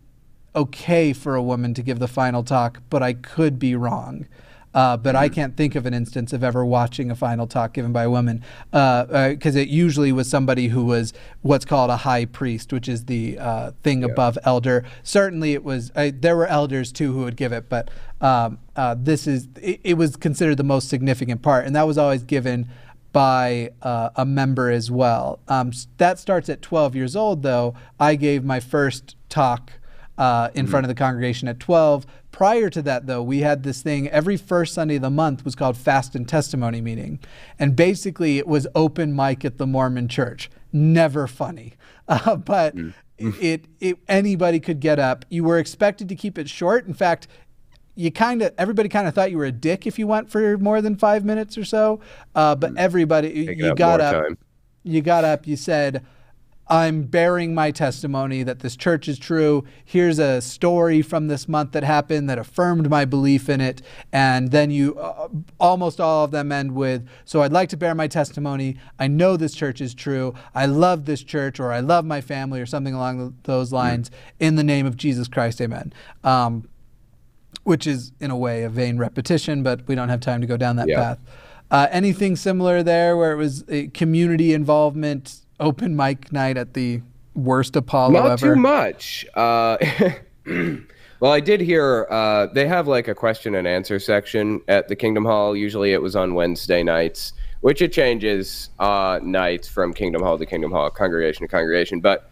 okay for a woman to give the final talk, but I could be wrong. Uh, but I can't think of an instance of ever watching a final talk given by a woman because uh, uh, it usually was somebody who was what's called a high priest, which is the uh, thing yeah. above elder. Certainly, it was. there were elders too who would give it, but um, uh, this is it, it, was considered the most significant part, and that was always given by uh, a member as well. Um, that starts at 12 years old, though. I gave my first talk uh, in mm-hmm. front of the congregation at 12. Prior to that, though, we had this thing every first Sunday of the month was called Fast and Testimony Meeting. And basically, it was open mic at the Mormon church. Never funny. Uh, but mm. it, it anybody could get up. You were expected to keep it short. In fact, you kind of everybody kind of thought you were a dick if you went for more than five minutes or so. Uh, but mm. everybody, you got up, time. you got up, you said, I'm bearing my testimony that this church is true. Here's a story from this month that happened that affirmed my belief in it. And then you, uh, almost all of them end with, So I'd like to bear my testimony. I know this church is true. I love this church, or I love my family, or something along those lines. In the name of Jesus Christ, amen. Um, which is, in a way, a vain repetition, but we don't have time to go down that yeah. path. Uh, anything similar there where it was community involvement? Open mic night at the worst Apollo Not ever? Not too much. Uh, well, I did hear uh, they have like a question and answer section at the Kingdom Hall. Usually it was on Wednesday nights, which it changes uh, nights from Kingdom Hall to Kingdom Hall, congregation to congregation. But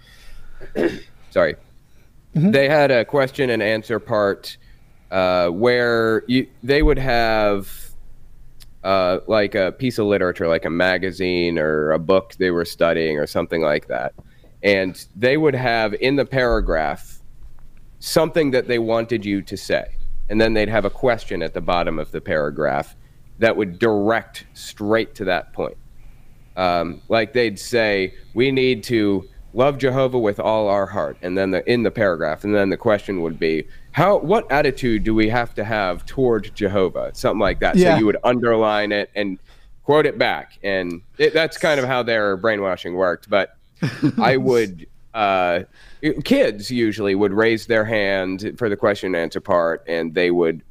sorry, mm-hmm. they had a question and answer part uh, where you, they would have uh, like a piece of literature, like a magazine or a book they were studying or something like that. And they would have in the paragraph something that they wanted you to say. And then they'd have a question at the bottom of the paragraph that would direct straight to that point. Um, like they'd say, we need to love Jehovah with all our heart, and then the, in the paragraph, and then the question would be, how what attitude do we have to have toward Jehovah? Something like that. Yeah. So you would underline it and quote it back, and it, that's kind of how their brainwashing worked. But I would. Uh, kids usually would raise their hand for the question and answer part, and they would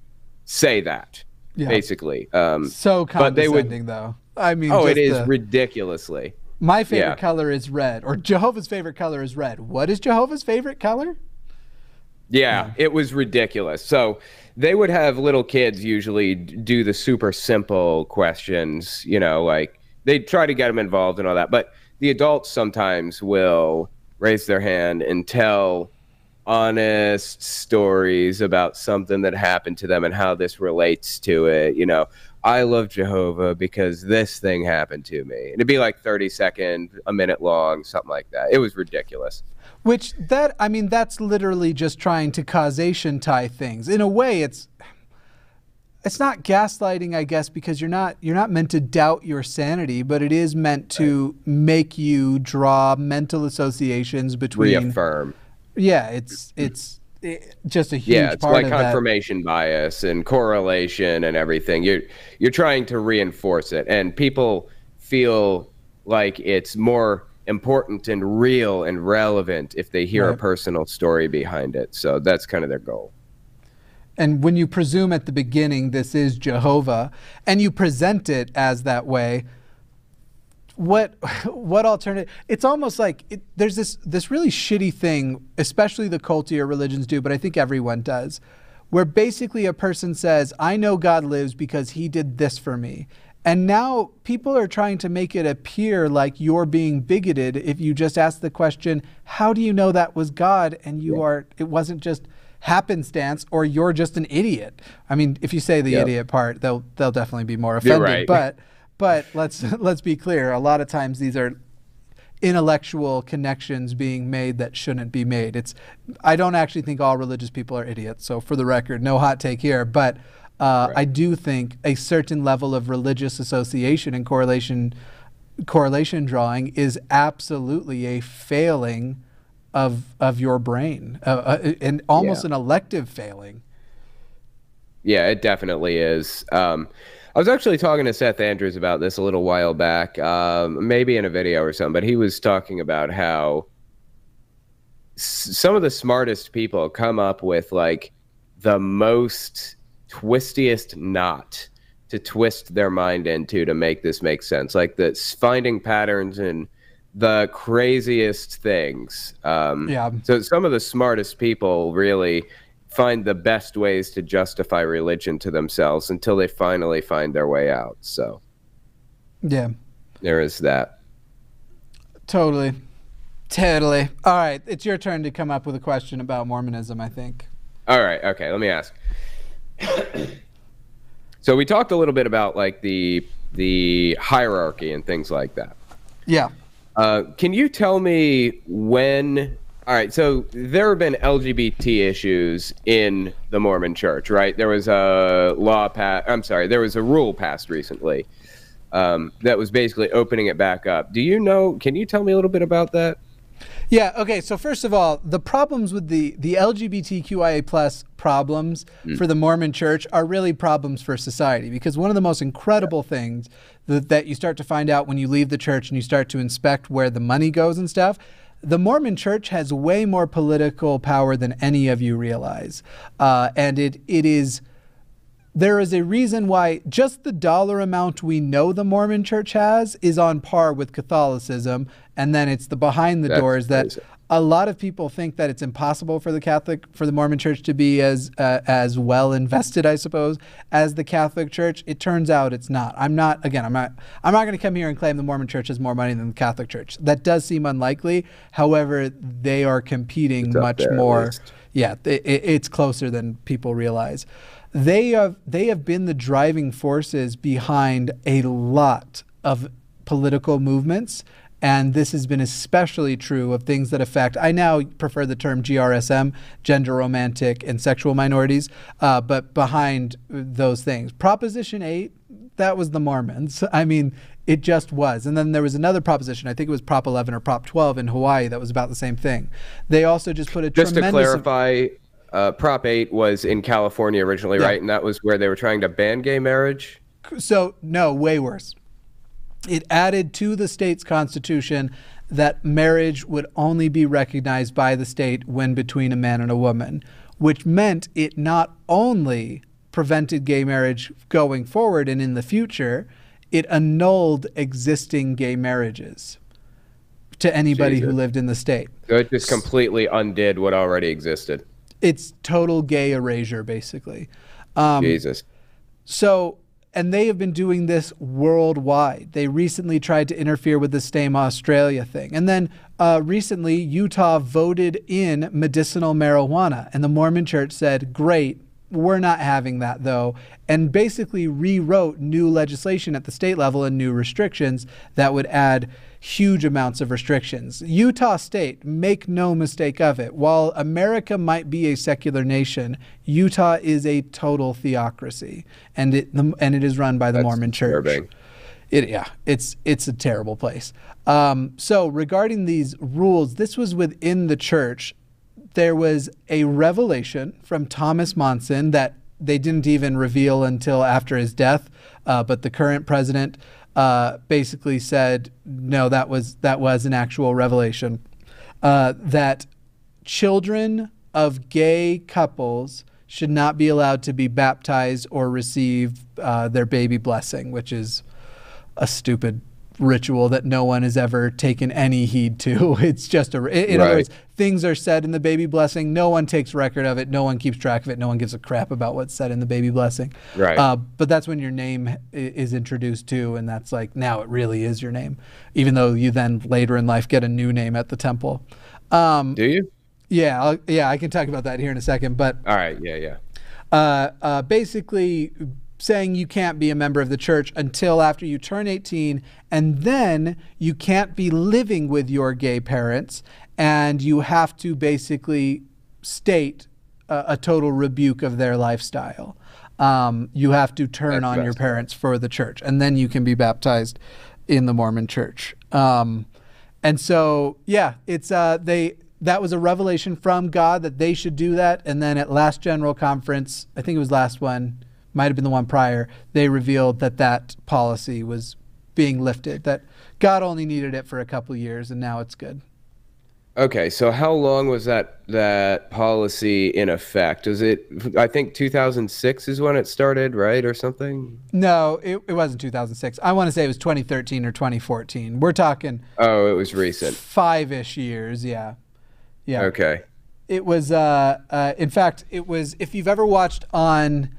say that yeah. basically. Um, so condescending, but they would, though. I mean, oh, it is the... ridiculously. My favorite yeah. color is red, or Jehovah's favorite color is red. What is Jehovah's favorite color? Yeah, it was ridiculous. So they would have little kids usually do the super simple questions, you know, like they'd try to get them involved and all that. But the adults sometimes will raise their hand and tell honest stories about something that happened to them and how this relates to it. You know, I love Jehovah because this thing happened to me. And it'd be like 30 second, a minute long, something like that. It was ridiculous. Which that I mean that's literally just trying to causation tie things. In a way it's it's not gaslighting I guess because you're not you're not meant to doubt your sanity, but it is meant to right. make you draw mental associations between reaffirm. Yeah, it's it's it, just a huge yeah, it's like confirmation that. bias and correlation and everything. You're you're trying to reinforce it, and people feel like it's more important and real and relevant if they hear right. a personal story behind it. So that's kind of their goal. And when you presume at the beginning this is Jehovah and you present it as that way, what what alternative it's almost like it, there's this this really shitty thing especially the cultier religions do but i think everyone does where basically a person says i know god lives because he did this for me and now people are trying to make it appear like you're being bigoted if you just ask the question, how do you know that was God and you yeah. are it wasn't just happenstance or you're just an idiot. I mean, if you say the yep. idiot part, they'll they'll definitely be more offended. Right. But but let's let's be clear, a lot of times these are intellectual connections being made that shouldn't be made. It's I don't actually think all religious people are idiots. So for the record, no hot take here, but uh, right. I do think a certain level of religious association and correlation correlation drawing is absolutely a failing of of your brain, uh, uh, and almost yeah. an elective failing. Yeah, it definitely is. Um, I was actually talking to Seth Andrews about this a little while back, um, maybe in a video or something, but he was talking about how some of the smartest people come up with like the most twistiest knot to twist their mind into to make this make sense. Like the finding patterns and the craziest things. Um, Yeah. So some of the smartest people really find the best ways to justify religion to themselves until they finally find their way out. So Yeah. there is that. Totally. Totally. All right. It's your turn to come up with a question about Mormonism, I think. All right. Okay. Let me ask. so we talked a little bit about like the the hierarchy and things like that. Yeah. Uh, can you tell me when? All right, so there have been LGBT issues in the Mormon Church, right? There was a law passed. I'm sorry, there was a rule passed recently um, that was basically opening it back up. Do you know? Can you tell me a little bit about that? Yeah. Okay. So first of all, the problems with the the LGBTQIA plus problems for the Mormon Church are really problems for society because one of the most incredible things that, that you start to find out when you leave the church and you start to inspect where the money goes and stuff. The Mormon Church has way more political power than any of you realize, uh, and it it is there is a reason why just the dollar amount we know the Mormon church has is on par with Catholicism. And then it's the behind the That's doors that crazy. a lot of people think that it's impossible for the Catholic, for the Mormon church to be as, uh, as well invested, I suppose, as the Catholic church. It turns out it's not. I'm not, again, I'm not, I'm not going to come here and claim the Mormon church has more money than the Catholic church. That does seem unlikely. However, they are competing much there more yeah, it- it's closer than people realize. They have they have been the driving forces behind a lot of political movements, and this has been especially true of things that affect. I now prefer the term GRSM, gender romantic and sexual minorities, uh, but behind those things, Proposition Eight, that was the Mormons. I mean, it just was. And then there was another proposition, I think it was Prop 11 or Prop 12 in Hawaii, that was about the same thing. They also just put a Just to clarify, uh, Prop 8 was in California originally, Yeah. right? And that was where they were trying to ban gay marriage. So, no, way worse. It added to the state's constitution that marriage would only be recognized by the state when between a man and a woman, which meant it not only prevented gay marriage going forward and in the future, it annulled existing gay marriages to anybody who lived in the state. So it just completely undid what already existed. It's total gay erasure, basically. Um, Jesus. So, and they have been doing this worldwide. They recently tried to interfere with the same Australia thing. And then uh, recently, Utah voted in medicinal marijuana. And the Mormon church said, great, we're not having that though. And basically rewrote new legislation at the state level and new restrictions that would add huge amounts of restrictions. Utah State, make no mistake of it, while America might be a secular nation, Utah is a total theocracy, and it the, and it is run by the That's Mormon Church. disturbing. It, yeah, it's it's a terrible place. Um, so regarding these rules, this was within the church. There was a revelation from Thomas Monson that they didn't even reveal until after his death, uh, but the current president uh, basically said no, that was that was an actual revelation uh, that children of gay couples should not be allowed to be baptized or receive uh, their baby blessing, which is a stupid ritual that no one has ever taken any heed to. It's just a, in other words, things are said in the baby blessing. No one takes record of it. No one keeps track of it. No one gives a crap about what's said in the baby blessing. Right. Uh, but that's when your name is introduced too, and that's like now it really is your name, even though you then later in life get a new name at the temple. Um, Do you? yeah, I'll, yeah, I can talk about that here in a second. But All right. Yeah. Yeah. uh, uh, basically saying you can't be a member of the church until after you turn 18, and then you can't be living with your gay parents, and you have to basically state a, a total rebuke of their lifestyle. Um, you have to turn That's on your parents for the church, and then you can be baptized in the Mormon church. Um, and so, yeah, it's uh, they that was a revelation from God that they should do that. And then at last general conference, I think it was last one, might have been the one prior, they revealed that that policy was being lifted. That God only needed it for a couple years, and now it's good. Okay, so how long was that that policy in effect? Was it? I think 2006 is when it started, right, or something? No, it, it wasn't 2006. I want to say it was 2013 or 2014. We're talking Oh, it was recent. five-ish years. Yeah, yeah. Okay. It was. Uh, uh, in fact, it was. If you've ever watched on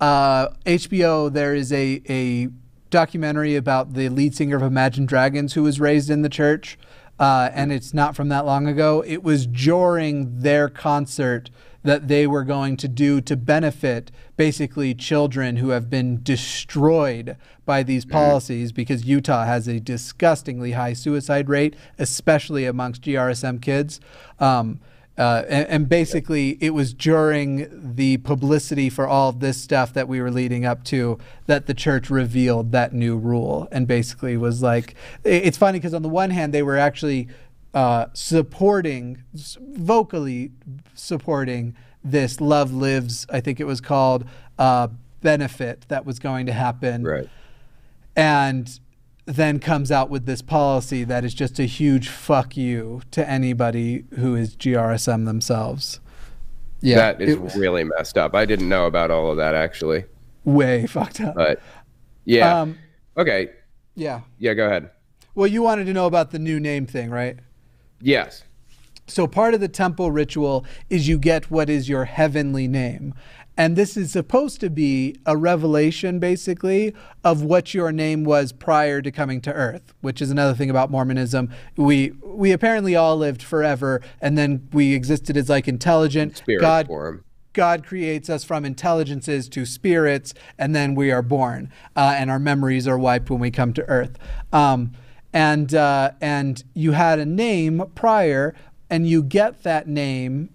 uh, HBO, there is a a documentary about the lead singer of Imagine Dragons who was raised in the church, uh, and it's not from that long ago. It was during their concert that they were going to do to benefit basically children who have been destroyed by these policies because Utah has a disgustingly high suicide rate, especially amongst GRSM kids. Um, uh, and, and basically, it was during the publicity for all of this stuff that we were leading up to that the church revealed that new rule, and basically was like, it's funny because on the one hand, they were actually uh, supporting, vocally supporting this Love Lives, I think it was called, uh, benefit that was going to happen Right. and then comes out with this policy that is just a huge fuck you to anybody who is GRSM themselves. Yeah, that is it really messed up. I didn't know about all of that actually, way fucked up. but yeah. Um, okay. yeah. Yeah. Go ahead. Well, you wanted to know about the new name thing, right? Yes. So part of the temple ritual is you get what is your heavenly name. And this is supposed to be a revelation, basically, of what your name was prior to coming to earth, which is another thing about Mormonism. We we apparently all lived forever, and then we existed as like intelligent. Spirit God form. God creates us from intelligences to spirits, and then we are born, uh, and our memories are wiped when we come to Earth. Um, and uh, and you had a name prior, and you get that name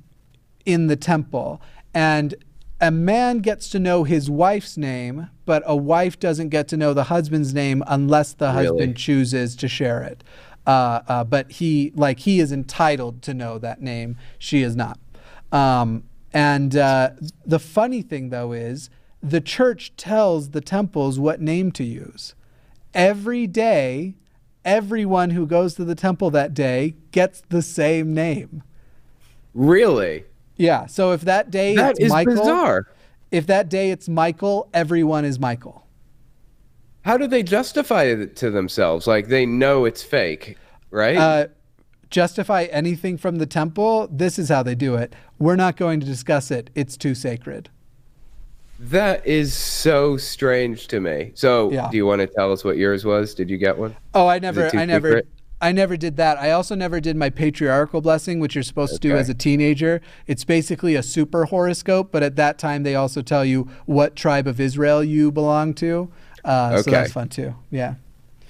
in the temple, and a man gets to know his wife's name, but a wife doesn't get to know the husband's name unless the Really? husband chooses to share it. Uh, uh, but he, like, he is entitled to know that name. She is not. Um, and uh, the funny thing, though, is the church tells the temples what name to use. Every day, everyone who goes to the temple that day gets the same name. Really? Yeah. So if that day That it's Michael, bizarre. if that day it's Michael, everyone is Michael. How do they justify it to themselves? Like they know it's fake, right? Uh, justify anything from the temple. This is how they do it. We're not going to discuss it. It's too sacred. that is so strange to me. So, Yeah. do you want to tell us what yours was? Did you get one? Oh, I never, I never, secret? I never did that. I also never did my patriarchal blessing, which you're supposed to do as a teenager. It's basically a super horoscope, but at that time they also tell you what tribe of Israel you belong to. Uh, So Okay. that's fun too. Yeah.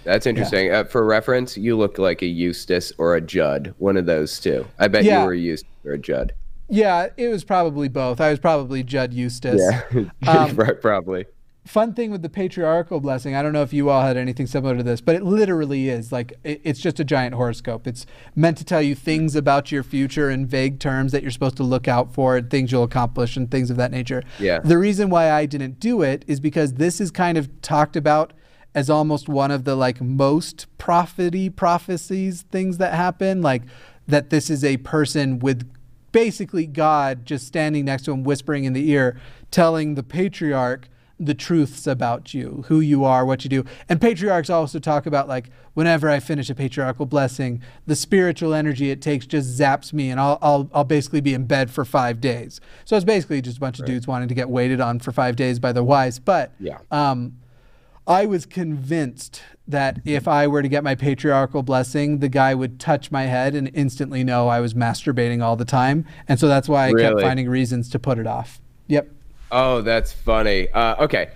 That's interesting. Uh, for reference, you look like a Eustace or a Judd, one of those two. I bet Yeah. you were a Eustace or a Judd. Yeah, it was probably both. I was probably Judd Eustace. Yeah, Um, right, probably. Fun thing with the patriarchal blessing i don't know if you all had anything similar to this but it literally is like it, it's just a giant horoscope it's meant to tell you things about your future in vague terms that you're supposed to look out for and things you'll accomplish and things of that nature Yeah. the reason why i didn't do it is because this is kind of talked about as almost one of the like most prophety prophecies things that happen like that this is a person with basically God just standing next to him, whispering in the ear, telling the patriarch the truths about you, who you are, what you do. And patriarchs also talk about like whenever I finish a patriarchal blessing, the spiritual energy it takes just zaps me, and I'll I'll, I'll basically be in bed for five days. So it's basically just a bunch of dudes wanting to get waited on for five days by the wise. But Yeah. um, I was convinced that if I were to get my patriarchal blessing, the guy would touch my head and instantly know I was masturbating all the time. And so that's why I kept finding reasons to put it off. Yep. Oh, that's funny. Uh, okay.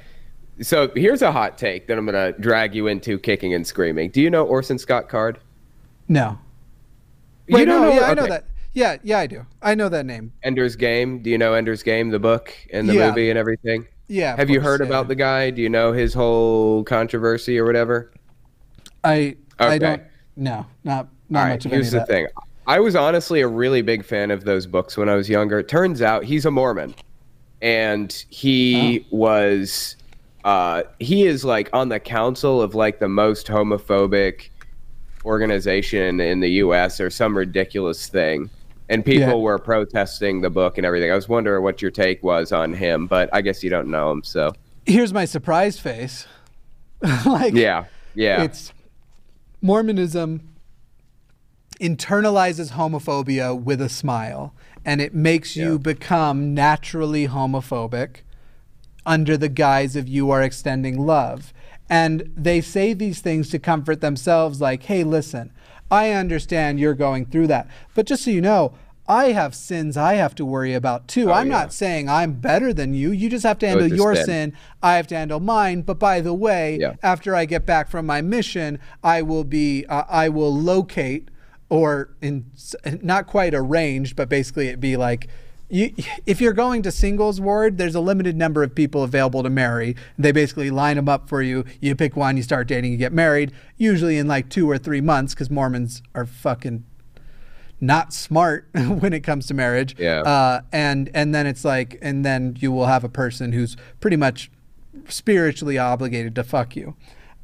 So here's a hot take that I'm going to drag you into kicking and screaming. Do you know Orson Scott Card? No. You Wait, don't no, know? yeah, I know that. Yeah, yeah, I do. I know that name. Ender's Game. Do you know Ender's Game, the book and the Yeah. movie and everything? Yeah. of Have you heard yeah. about the guy? Do you know his whole controversy or whatever? I I don't. No, not not All right, much of any here's of the that. thing. I was honestly a really big fan of those books when I was younger. It turns out he's a Mormon, and he Oh. was, uh, he is like on the council of like the most homophobic organization in the U.S. or some ridiculous thing, and people Yeah. were protesting the book and everything. I was wondering what your take was on him, but I guess you don't know him, so Here's my surprised face. like yeah, yeah, it's Mormonism internalizes homophobia with a smile and it makes you become naturally homophobic under the guise of you are extending love. And they say these things to comfort themselves like, "Hey, listen, I understand you're going through that. But just so you know, I have sins I have to worry about too. I'm Oh, yeah. not saying I'm better than you. You just have to handle your sin. sin. I have to handle mine. But by the way, Yeah. after I get back from my mission, I will be uh, I will locate or in not quite arranged, but basically it'd be like you, if you're going to singles ward, there's a limited number of people available to marry. They basically line them up for you. You pick one, you start dating, you get married. Usually in like two or three months, because Mormons are fucking not smart when it comes to marriage. Yeah. Uh, and and then it's like, and then you will have a person who's pretty much spiritually obligated to fuck you.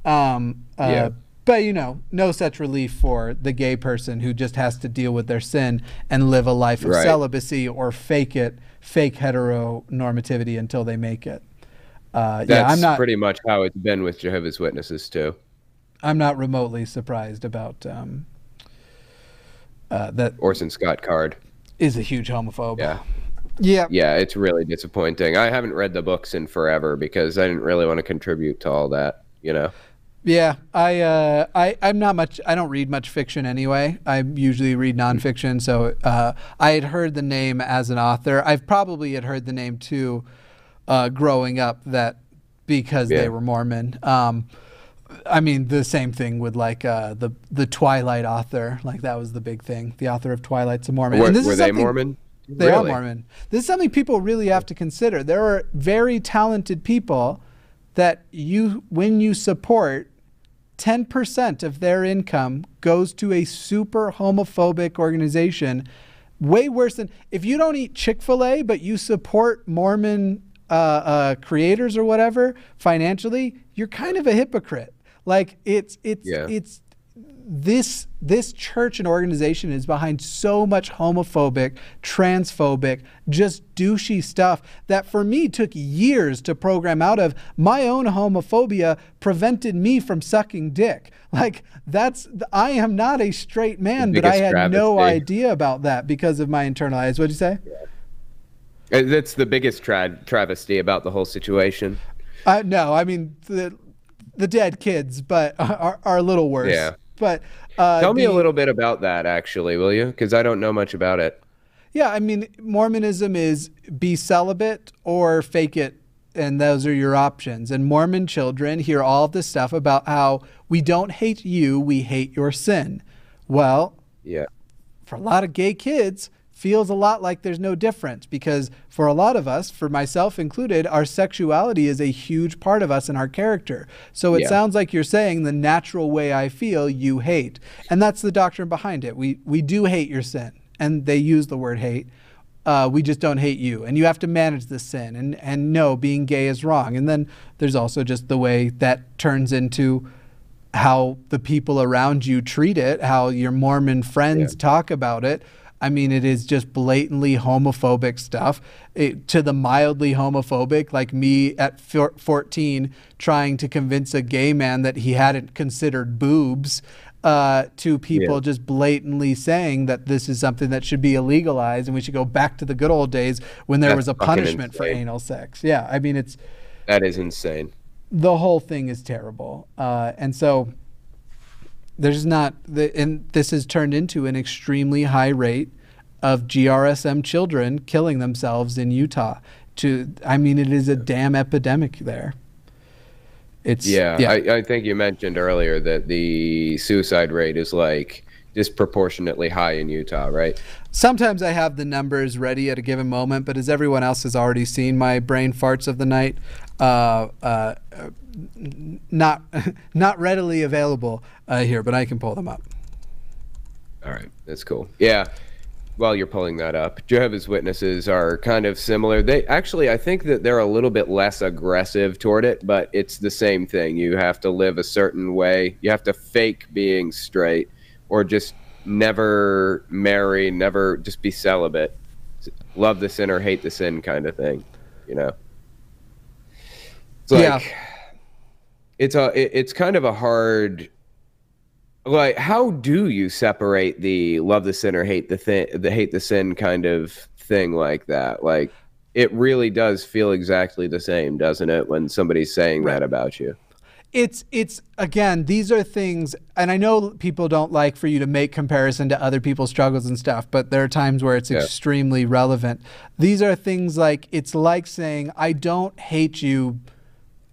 Um, uh, Yeah. But you know, no such relief for the gay person who just has to deal with their sin and live a life of Right. celibacy or fake it, fake heteronormativity until they make it. Uh, that's yeah, I'm not. pretty much how it's been with Jehovah's Witnesses too. I'm not remotely surprised about um, uh, that. Orson Scott Card. Is a huge homophobe. Yeah. Yeah. Yeah, it's really disappointing. I haven't read the books in forever because I didn't really want to contribute to all that, you know. Yeah, I, uh, I, I'm not much. I don't read much fiction anyway. I usually read nonfiction. So uh, I had heard the name as an author. I've probably had heard the name too, uh, growing up. That because Yeah. they were Mormon. Um, I mean, the same thing with like uh, the the Twilight author. Like that was the big thing. The author of Twilight's a Mormon. Were, And this were is they Mormon? They are Mormon. This is something people really have to consider. There are very talented people that you, when you support, 10% of their income goes to a super homophobic organization. Way worse than if you don't eat Chick fil A, but you support Mormon uh, uh, creators or whatever financially, you're kind of a hypocrite. Like it's it's Yeah. it's this this church and organization is behind so much homophobic, transphobic, just douchey stuff that for me took years to program out of. My own homophobia prevented me from sucking dick. Like that's I am not a straight man, but I had no idea about that because of my internalized. What'd you say? Uh, That's the biggest tra- travesty about the whole situation. Uh, no, I mean the the dead kids, but are, are a little worse. Yeah. But uh, Tell me a little bit about that, actually, will you? Because I don't know much about it. Yeah, I mean, Mormonism is be celibate or fake it, and those are your options. And Mormon children hear all of this stuff about how we don't hate you, we hate your sin. Well, Yeah. for a lot of gay kids, feels a lot like there's no difference because for a lot of us, for myself included, our sexuality is a huge part of us and our character. So it Yeah. sounds like you're saying the natural way I feel, you hate. And that's the doctrine behind it. We we do hate your sin. And they use the word hate. Uh, we just don't hate you. And you have to manage the sin. And and no, being gay is wrong. And then there's also just the way that turns into how the people around you treat it, how your Mormon friends Yeah. talk about it. I mean, it is just blatantly homophobic stuff. It, to the mildly homophobic, like me at 14 trying to convince a gay man that he hadn't considered boobs, uh, to people Yeah. just blatantly saying that this is something that should be illegalized and we should go back to the good old days when there That's was a punishment for anal sex. Yeah, I mean, it's That is insane. the whole thing is terrible. Uh, and so there's not, the, and this has turned into an extremely high rate of GRSM children killing themselves in Utah. To, I mean, it is a damn epidemic there. It's Yeah, I, I think you mentioned earlier that the suicide rate is like disproportionately high in Utah, right? Sometimes I have the numbers ready at a given moment, but as everyone else has already seen, my brain farts of the night, uh, uh, not not readily available uh, here, but I can pull them up. All right, that's cool. Yeah, while you're pulling that up, Jehovah's Witnesses are kind of similar. They actually, I think that they're a little bit less aggressive toward it, but it's the same thing. You have to live a certain way. You have to fake being straight, or just never marry, never just be celibate. Love the sin or hate the sin kind of thing, you know. It's like, yeah. It's a. It's kind of a hard like how do you separate the love the sin or hate the thing the hate the sin kind of thing like that like it really does feel exactly the same doesn't it when somebody's saying right. that about you it's it's again these are things and i know people don't like for you to make comparison to other people's struggles and stuff but there are times where it's yeah. extremely relevant. These are things like it's like saying i don't hate you.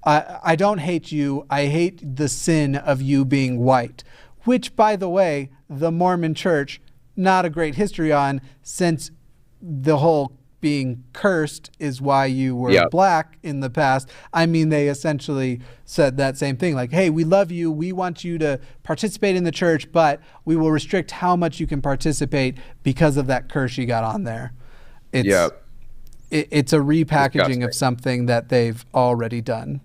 I, I don't hate you. I hate the sin of you being white which, by the way, the Mormon church, not a great history on, since the whole being cursed is why you were yep. black in the past. I mean, they essentially said that same thing like, hey, we love you. We want you to participate in the church, but we will restrict how much you can participate because of that curse you got on there. It's, yep. it, it's a repackaging Disgusting. of something that they've already done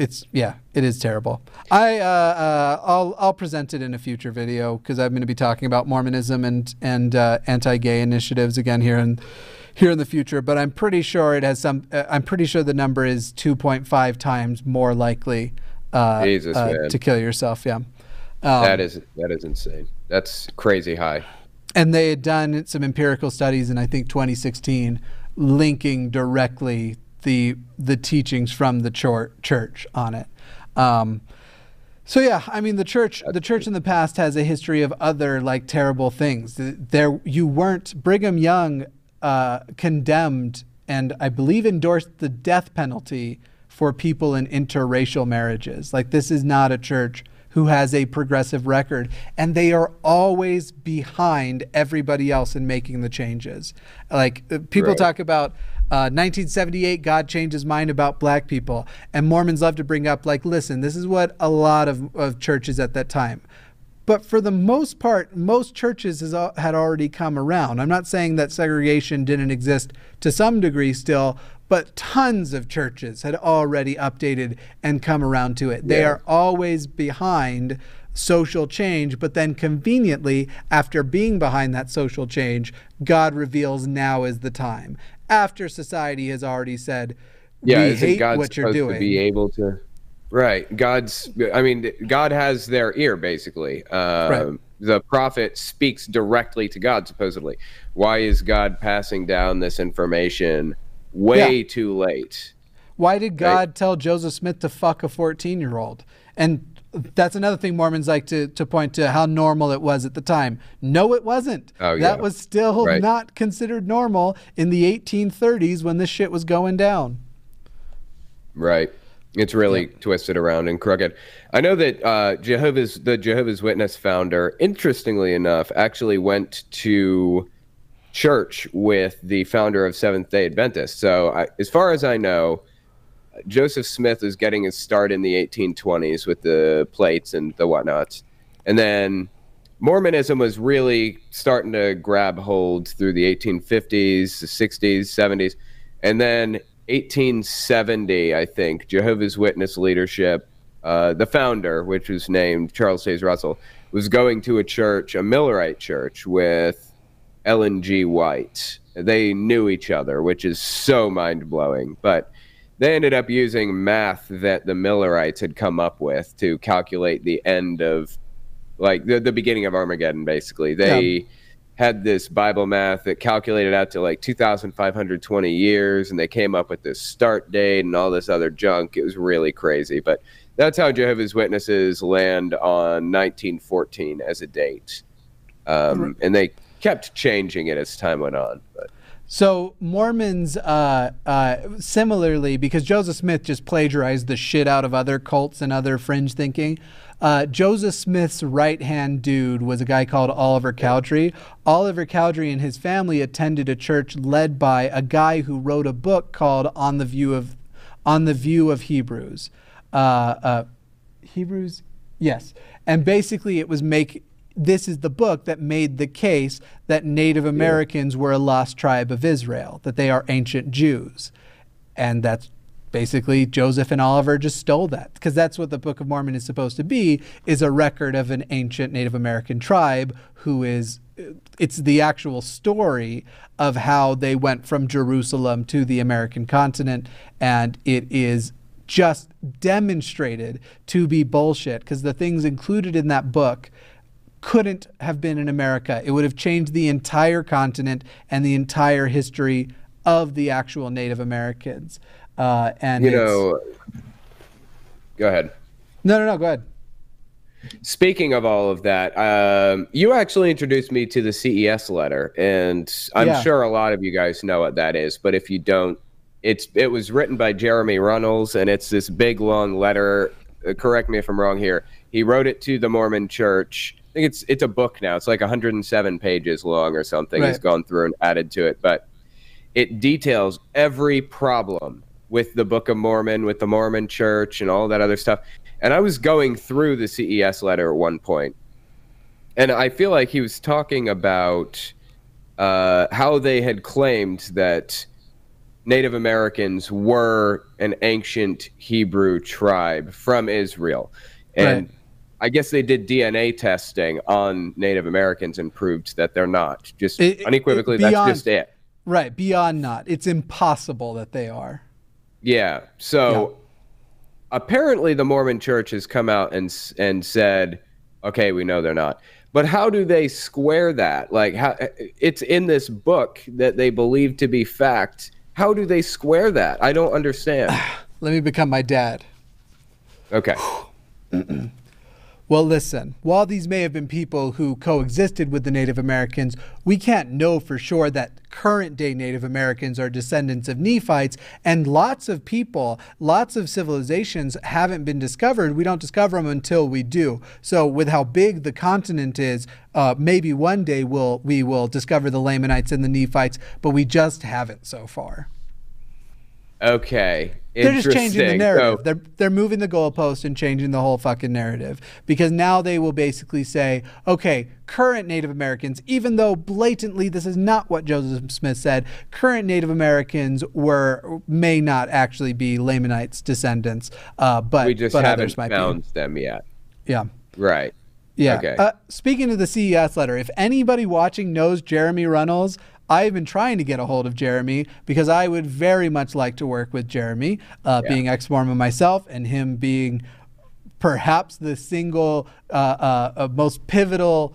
it's yeah, it is terrible. I uh, uh, I'll I'll present it in a future video because I'm going to be talking about Mormonism and and uh, anti-gay initiatives again here in here in the future. But I'm pretty sure it has some. Uh, I'm pretty sure the number is 2.5 times more likely uh, Jesus, uh, to kill yourself. Yeah, um, that is that is insane. That's crazy high. And they had done some empirical studies in I think 2016 linking directly the the teachings from the church on it. Um, so yeah, I mean the church the church in the past has a history of other like terrible things. There you weren't Brigham Young uh, condemned and I believe endorsed the death penalty for people in interracial marriages. Like this is not a church who has a progressive record and they are always behind everybody else in making the changes. Like uh, people right. talk about 1978, uh, God changed his mind about black people. And Mormons love to bring up, like, listen, this is what a lot of, of churches at that time. But for the most part, most churches has, had already come around. I'm not saying that segregation didn't exist to some degree still, but tons of churches had already updated and come around to it. Yeah. They are always behind social change, but then conveniently, after being behind that social change, God reveals now is the time after society has already said, yeah, we hate God what you're doing. To be able to, right? God's, I mean, God has their ear basically. Uh, right. The prophet speaks directly to God, supposedly. Why is God passing down this information way yeah. too late? Why did God right? tell Joseph Smith to fuck a 14 year old? And that's another thing Mormons like to, to point to how normal it was at the time. No, it wasn't. Oh, yeah. That was still right. not considered normal in the 1830s when this shit was going down. Right. It's really yeah. twisted around and crooked. I know that uh, Jehovah's the Jehovah's Witness founder, interestingly enough, actually went to church with the founder of Seventh Day Adventist. So, I, as far as I know, Joseph Smith is getting his start in the 1820s with the plates and the whatnots. And then Mormonism was really starting to grab hold through the 1850s, 60s, 70s. And then 1870, I think, Jehovah's Witness leadership, uh, the founder, which was named Charles Taze Russell, was going to a church, a Millerite church, with Ellen G. White. They knew each other, which is so mind blowing. But they ended up using math that the Millerites had come up with to calculate the end of, like the, the beginning of Armageddon. Basically, they yeah. had this Bible math that calculated out to like 2,520 years, and they came up with this start date and all this other junk. It was really crazy, but that's how Jehovah's Witnesses land on 1914 as a date, um, and they kept changing it as time went on, but. So Mormons, uh, uh, similarly, because Joseph Smith just plagiarized the shit out of other cults and other fringe thinking. Uh, Joseph Smith's right hand dude was a guy called Oliver Cowdery. Oliver Cowdery and his family attended a church led by a guy who wrote a book called On the View of On the View of Hebrews. Uh, uh, Hebrews, yes, and basically it was make this is the book that made the case that Native Americans were a lost tribe of Israel, that they are ancient Jews. And that's basically Joseph and Oliver just stole that because that's what the Book of Mormon is supposed to be is a record of an ancient Native American tribe who is it's the actual story of how they went from Jerusalem to the American continent and it is just demonstrated to be bullshit because the things included in that book couldn't have been in America. It would have changed the entire continent and the entire history of the actual Native Americans. Uh, and you know, go ahead. No, no, no. Go ahead. Speaking of all of that, um, you actually introduced me to the CES letter, and I'm yeah. sure a lot of you guys know what that is. But if you don't, it's it was written by Jeremy Runnells, and it's this big long letter. Uh, correct me if I'm wrong here. He wrote it to the Mormon Church. I think it's it's a book now. It's like 107 pages long or something. Right. He's gone through and added to it, but it details every problem with the Book of Mormon, with the Mormon Church, and all that other stuff. And I was going through the CES letter at one point, and I feel like he was talking about uh, how they had claimed that Native Americans were an ancient Hebrew tribe from Israel. And right. I guess they did DNA testing on Native Americans and proved that they're not. Just it, unequivocally, it, beyond, that's just it. Right. Beyond not. It's impossible that they are. Yeah. So yeah. apparently, the Mormon Church has come out and and said, "Okay, we know they're not." But how do they square that? Like, how it's in this book that they believe to be fact. How do they square that? I don't understand. Let me become my dad. Okay. Well, listen, while these may have been people who coexisted with the Native Americans, we can't know for sure that current day Native Americans are descendants of Nephites, and lots of people, lots of civilizations haven't been discovered. We don't discover them until we do. So, with how big the continent is, uh, maybe one day we'll, we will discover the Lamanites and the Nephites, but we just haven't so far. Okay. They're just changing the narrative. So, they're they're moving the goalpost and changing the whole fucking narrative because now they will basically say, okay, current Native Americans, even though blatantly this is not what Joseph Smith said, current Native Americans were may not actually be Lamanites descendants, uh, but we just but haven't found them yet. Yeah. Right. Yeah. Okay. Uh, speaking of the CES letter, if anybody watching knows Jeremy Runnells, I've been trying to get a hold of Jeremy because I would very much like to work with Jeremy, uh, yeah. being ex Mormon myself, and him being perhaps the single uh, uh, uh most pivotal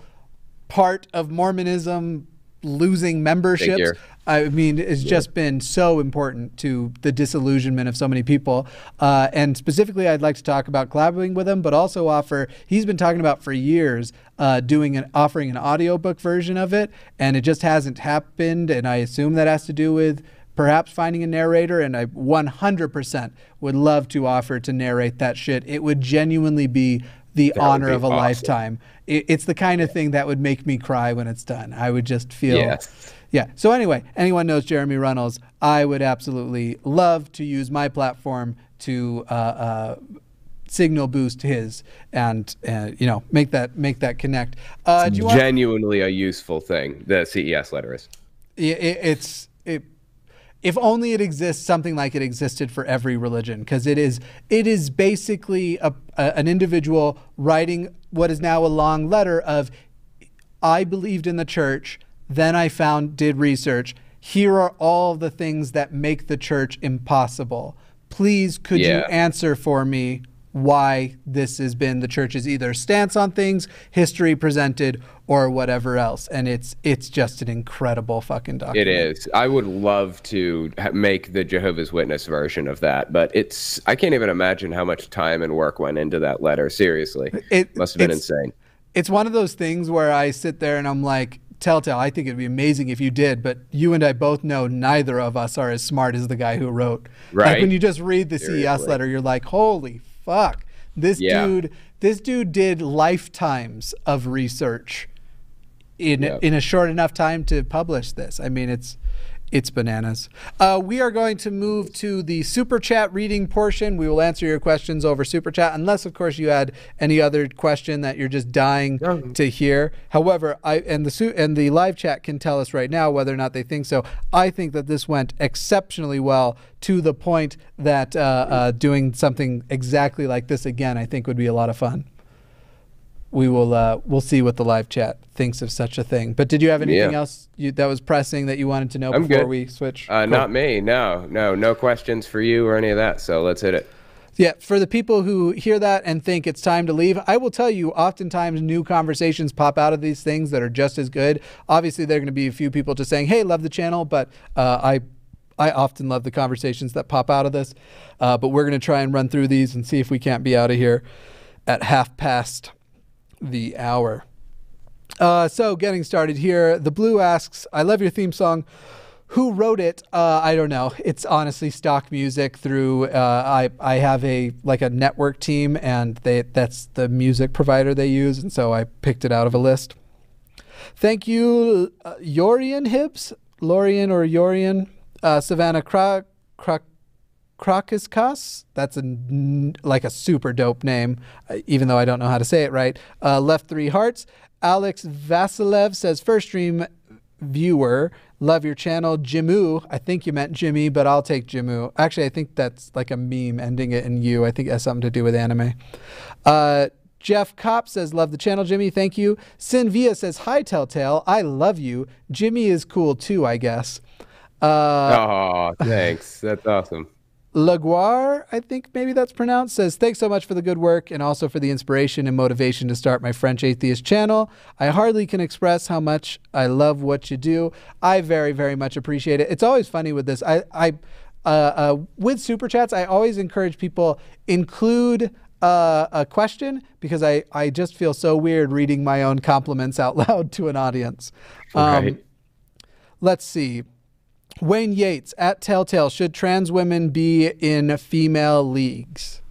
part of Mormonism losing memberships. I mean, it's yeah. just been so important to the disillusionment of so many people. Uh, and specifically, I'd like to talk about collaborating with him, but also offer. He's been talking about for years uh, doing an offering an audiobook version of it, and it just hasn't happened. And I assume that has to do with perhaps finding a narrator. And I 100% would love to offer to narrate that shit. It would genuinely be the that honor of a awesome. lifetime. It, it's the kind of thing that would make me cry when it's done. I would just feel. Yes. Yeah. So anyway, anyone knows Jeremy Runnells, I would absolutely love to use my platform to uh, uh, signal boost his and uh, you know make that make that connect. Uh, genuinely want... a useful thing. The CES letter is. It, it's it if only it exists something like it existed for every religion because it is it is basically a, a, an individual writing what is now a long letter of i believed in the church then i found did research here are all the things that make the church impossible please could yeah. you answer for me why this has been the church's either stance on things, history presented, or whatever else. And it's it's just an incredible fucking document. It is. I would love to make the Jehovah's Witness version of that, but it's I can't even imagine how much time and work went into that letter. Seriously, it must have been insane. It's one of those things where I sit there and I'm like, Telltale, I think it'd be amazing if you did, but you and I both know neither of us are as smart as the guy who wrote. Right. Like when you just read the Seriously. CES letter, you're like, holy fuck. This yeah. dude, this dude did lifetimes of research in yep. in a short enough time to publish this. I mean, it's It's bananas. Uh, we are going to move to the super chat reading portion. We will answer your questions over super chat, unless, of course, you had any other question that you're just dying to hear. However, I and the su- and the live chat can tell us right now whether or not they think so. I think that this went exceptionally well to the point that uh, uh, doing something exactly like this again, I think, would be a lot of fun we will uh, we'll see what the live chat thinks of such a thing. But did you have anything Yeah. else you, that was pressing that you wanted to know I'm before good. we switch? Uh, Cool. Not me. No, no, no questions for you or any of that. So let's hit it. Yeah, for the people who hear that and think it's time to leave, I will tell you, oftentimes new conversations pop out of these things that are just as good. Obviously, there are going to be a few people just saying, "Hey, love the channel," but uh, I. I often love the conversations that pop out of this, uh, but we're going to try and run through these and see if we can't be out of here at half past the hour. Uh, so, getting started here, the Blue asks, "I love your theme song. Who wrote it? Uh, I don't know. It's honestly stock music through. Uh, I I have a like a network team, and they that's the music provider they use, and so I picked it out of a list. Thank you, uh, Yorian Hibbs, Lorian or Yorian, uh, Savannah Cra- Cra- Krakiskas. That's a like a super dope name, uh, even though I don't know how to say it right. Uh, left three hearts. Alex Vasilev says first stream viewer. Love your channel, Jimu. I think you meant Jimmy, but I'll take Jimu. Actually, I think that's like a meme ending it in you. I think it has something to do with anime. Uh, Jeff Kopp says, Love the channel, Jimmy. Thank you. Sin Via says, Hi, Telltale. I love you. Jimmy is cool too, I guess. Uh, oh, thanks. That's awesome. Laguar, I think maybe that's pronounced, says, Thanks so much for the good work and also for the inspiration and motivation to start my French Atheist channel. I hardly can express how much I love what you do. I very, very much appreciate it. It's always funny with this. I, I uh, uh, with super chats, I always encourage people include uh, a question because I, I just feel so weird reading my own compliments out loud to an audience. Um, Right. Let's see. Wayne Yates at Telltale. Should trans women be in female leagues?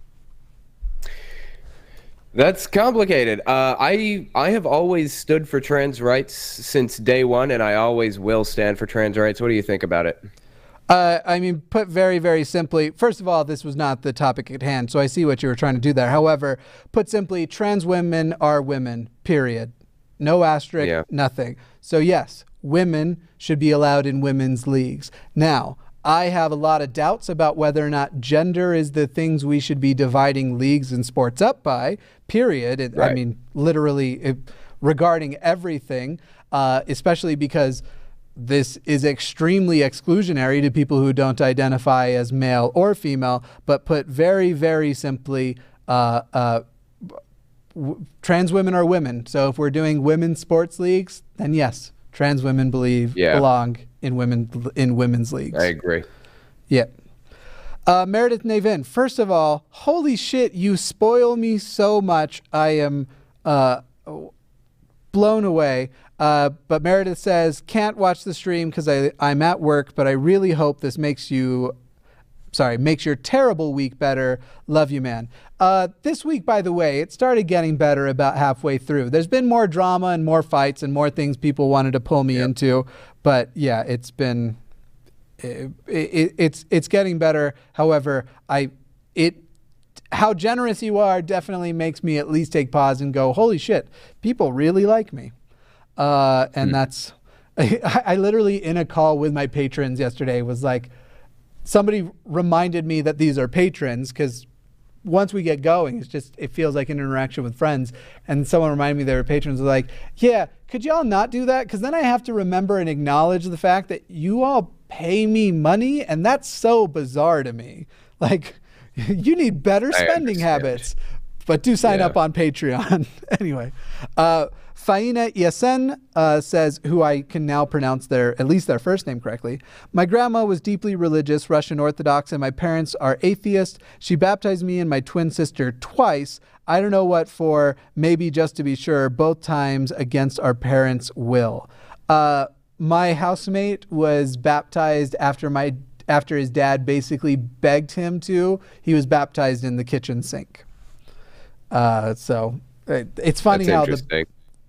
That's complicated. Uh, I I have always stood for trans rights since day one, and I always will stand for trans rights. What do you think about it? Uh, I mean, put very, very simply, first of all, this was not the topic at hand, so I see what you were trying to do there. However, put simply, trans women are women, period. No asterisk, Yeah. nothing. So, yes, women should be allowed in women's leagues. Now, I have a lot of doubts about whether or not gender is the things we should be dividing leagues and sports up by, period. It- I mean, literally it, regarding everything, uh, especially because this is extremely exclusionary to people who don't identify as male or female, but put very, very simply, uh, uh, w- trans women are women. So if we're doing women's sports leagues, then yes, trans women believe Yeah. belong in women in women's leagues. I agree. Yeah. Uh, Meredith Navin, first of all, holy shit, you spoil me so much. I am uh, blown away. Uh, but Meredith says, can't watch the stream because I'm at work, but I really hope this makes you, sorry, makes your terrible week better. Love you, man. Uh, this week, by the way, it started getting better about halfway through. There's been more drama and more fights and more things people wanted to pull me into. But yeah, it's been it, it, it's it's getting better. However, I it how generous you are definitely makes me at least take pause and go, holy shit, people really like me. Uh, and that's I, I literally in a call with my patrons yesterday was like somebody reminded me that these are patrons because once we get going, it's just it feels like an interaction with friends. And someone reminded me they were patrons. Was like, yeah, could y'all not do that? Because then I have to remember and acknowledge the fact that you all pay me money, and that's so bizarre to me. Like, you need better spending habits. But do sign Yeah. up on Patreon. anyway, uh, Faina Yasen uh, says, who I can now pronounce their at least their first name correctly. My grandma was deeply religious, Russian Orthodox, and my parents are atheist. She baptized me and my twin sister twice. I don't know what for, maybe just to be sure, both times against our parents' will. Uh, my housemate was baptized after my after his dad basically begged him to. He was baptized in the kitchen sink. Uh, so it, it's funny That's how the interesting.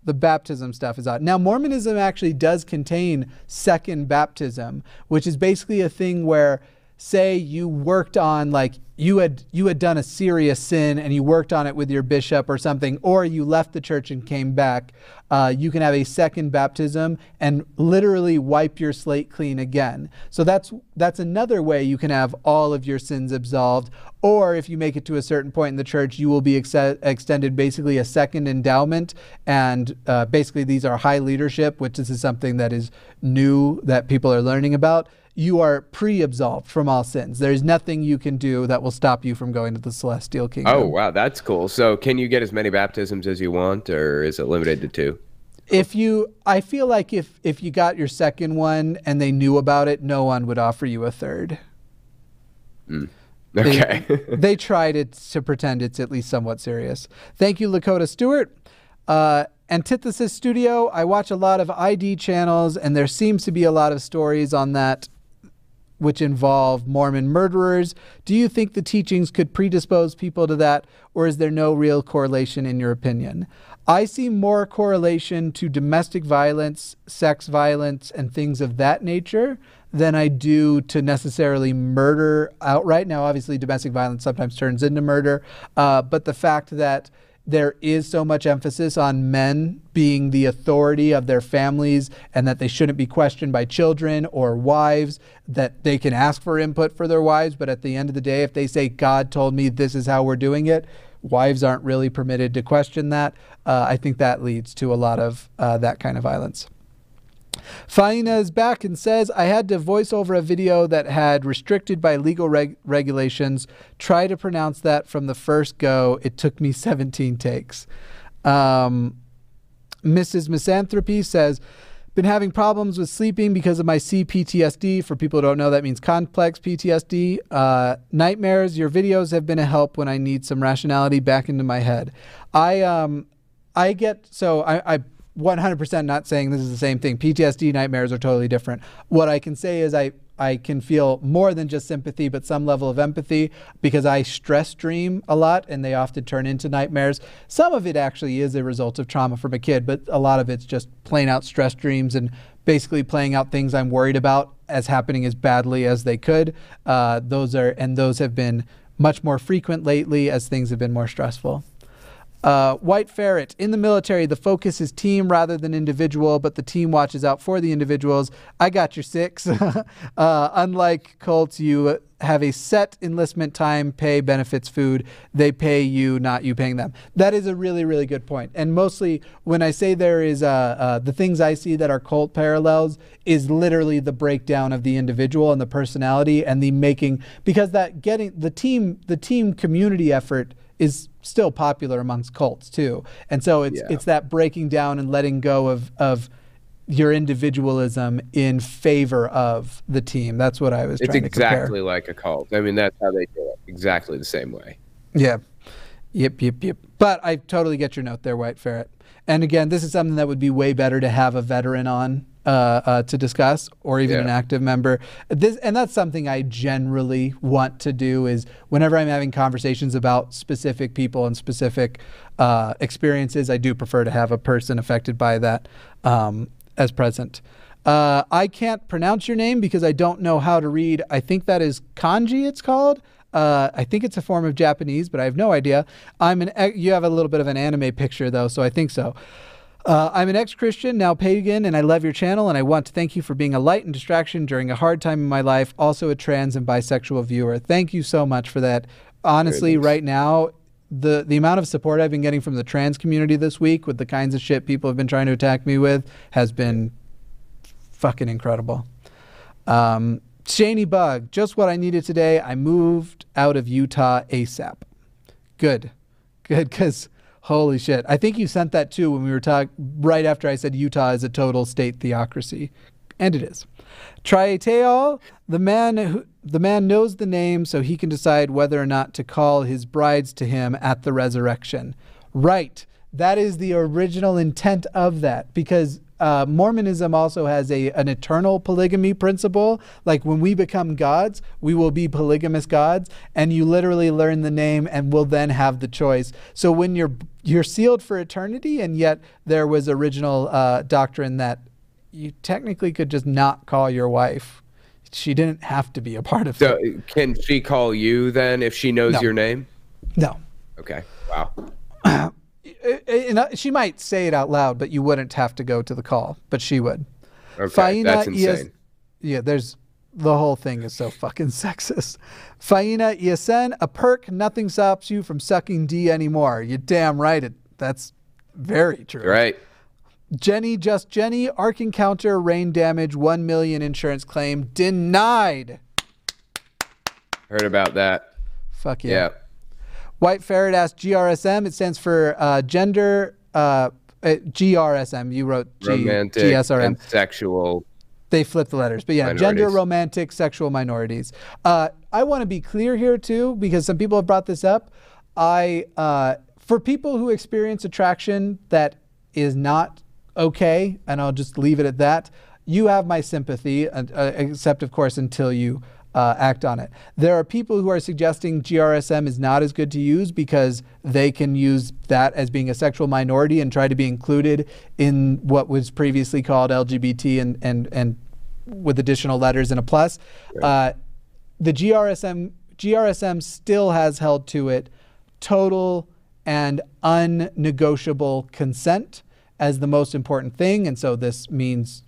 The baptism stuff is odd. Now, Mormonism actually does contain second baptism, which is basically a thing where say you worked on like you had you had done a serious sin and you worked on it with your bishop or something or you left the church and came back uh, you can have a second baptism and literally wipe your slate clean again. So that's that's another way you can have all of your sins absolved or if you make it to a certain point in the church you will be ex- extended basically a second endowment. And uh, basically these are high leadership which this is something that is new that people are learning about you are pre-absolved from all sins. There's nothing you can do that will stop you from going to the celestial kingdom. Oh wow, that's cool. So can you get as many baptisms as you want, or is it limited to two? If you, I feel like if if you got your second one and they knew about it, no one would offer you a third. Mm. Okay. they, they tried it to pretend it's at least somewhat serious. Thank you, Lakota Stewart. Uh, Antithesis Studio. I watch a lot of ID channels, and there seems to be a lot of stories on that which involve Mormon murderers. Do you think the teachings could predispose people to that, or is there no real correlation in your opinion? I see more correlation to domestic violence, sex violence, and things of that nature than I do to necessarily murder outright. Now, obviously, domestic violence sometimes turns into murder, uh, but the fact that there is so much emphasis on men being the authority of their families and that they shouldn't be questioned by children or wives, that they can ask for input for their wives, but at the end of the day, if they say, God told me this is how we're doing it, wives aren't really permitted to question that. Uh, I think that leads to a lot of uh, that kind of violence. Faina is back and says, I had to voice over a video that had restricted by legal reg- regulations. Try to pronounce that from the first go. It took me 17 takes. Um, Mrs. Misanthropy says, been having problems with sleeping because of my CPTSD. For people who don't know, that means complex PTSD. Uh, nightmares. Your videos have been a help when I need some rationality back into my head. I um, I get so I, I 100% not saying this is the same thing. PTSD nightmares are totally different. What I can say is I I can feel more than just sympathy, but some level of empathy because I stress dream a lot and they often turn into nightmares. Some of it actually is a result of trauma from a kid, but a lot of it's just plain out stress dreams and basically playing out things I'm worried about as happening as badly as they could. Uh, those are, and those have been much more frequent lately as things have been more stressful. Uh, White Ferret. In the military, the focus is team rather than individual, but the team watches out for the individuals. I got your six. uh, unlike Colts, you have a set enlistment time, pay, benefits, food. They pay you, not you paying them. That is a really, really good point. And mostly when I say there is uh, uh, the things I see that are cult parallels is literally the breakdown of the individual and the personality and the making because that getting the team, the team community effort is still popular amongst cults too. And so it's yeah. it's that breaking down and letting go of of your individualism in favor of the team. That's what I was. It's exactly like a cult. I mean, that's how they do it. Exactly the same way. Yeah. Yep. Yep. Yep. But I totally get your note there, White Ferret. And again, this is something that would be way better to have a veteran on uh, uh, to discuss, or even yeah. an active member. This, and that's something I generally want to do. Is whenever I'm having conversations about specific people and specific uh, experiences, I do prefer to have a person affected by that um, as present. Uh, I can't pronounce your name because I don't know how to read. I think that is kanji. It's called. Uh, I think it's a form of Japanese, but I have no idea. I'm an. You have a little bit of an anime picture though, so I think so. Uh, I'm an ex Christian, now pagan, and I love your channel, and I want to thank you for being a light and distraction during a hard time in my life. Also, a trans and bisexual viewer. Thank you so much for that. Honestly, right now, the, the amount of support I've been getting from the trans community this week with the kinds of shit people have been trying to attack me with has been fucking incredible. Um, Shaney Bug, just what I needed today. I moved out of Utah ASAP. Good. Good, because Holy shit. I think you sent that too when we were talking right after I said Utah is a total state theocracy. And it is. Triateol, the man who the man knows the name so he can decide whether or not to call his brides to him at the resurrection. Right. That is the original intent of that because uh, Mormonism also has a an eternal polygamy principle. Like when we become gods, we will be polygamous gods, and you literally learn the name and will then have the choice. So when you're you're sealed for eternity, and yet there was original uh, doctrine that you technically could just not call your wife. She didn't have to be a part of So it. can she call you then if she knows No. your name? No. Okay. Wow. Uh, uh, she might say it out loud, but you wouldn't have to go to the call, but she would. Okay. That's Ias- insane. yeah, there's the whole thing is so fucking sexist. Faina Iasen, a perk, nothing stops you from sucking D anymore. You're damn right. It, that's very true. Right. Jenny, just Jenny, arc encounter, rain damage, 1 million insurance claim denied. Heard about that. Fuck yeah. Yeah. White Ferret asked GRSM. It stands for uh, gender. Uh, uh, GRSM. You wrote G, Romantic GSRM. and sexual. They flipped the letters, but yeah, gender, romantic, sexual minorities. Uh, I want to be clear here too, because some people have brought this up. I, uh, for people who experience attraction that is not okay, and I'll just leave it at that. You have my sympathy, uh, except of course until you uh, act on it. There are people who are suggesting GRSM is not as good to use because they can use that as being a sexual minority and try to be included in what was previously called LGBT and and and with additional letters and a plus. Uh, the GRSM GRSM still has held to it total and unnegotiable consent as the most important thing, and so this means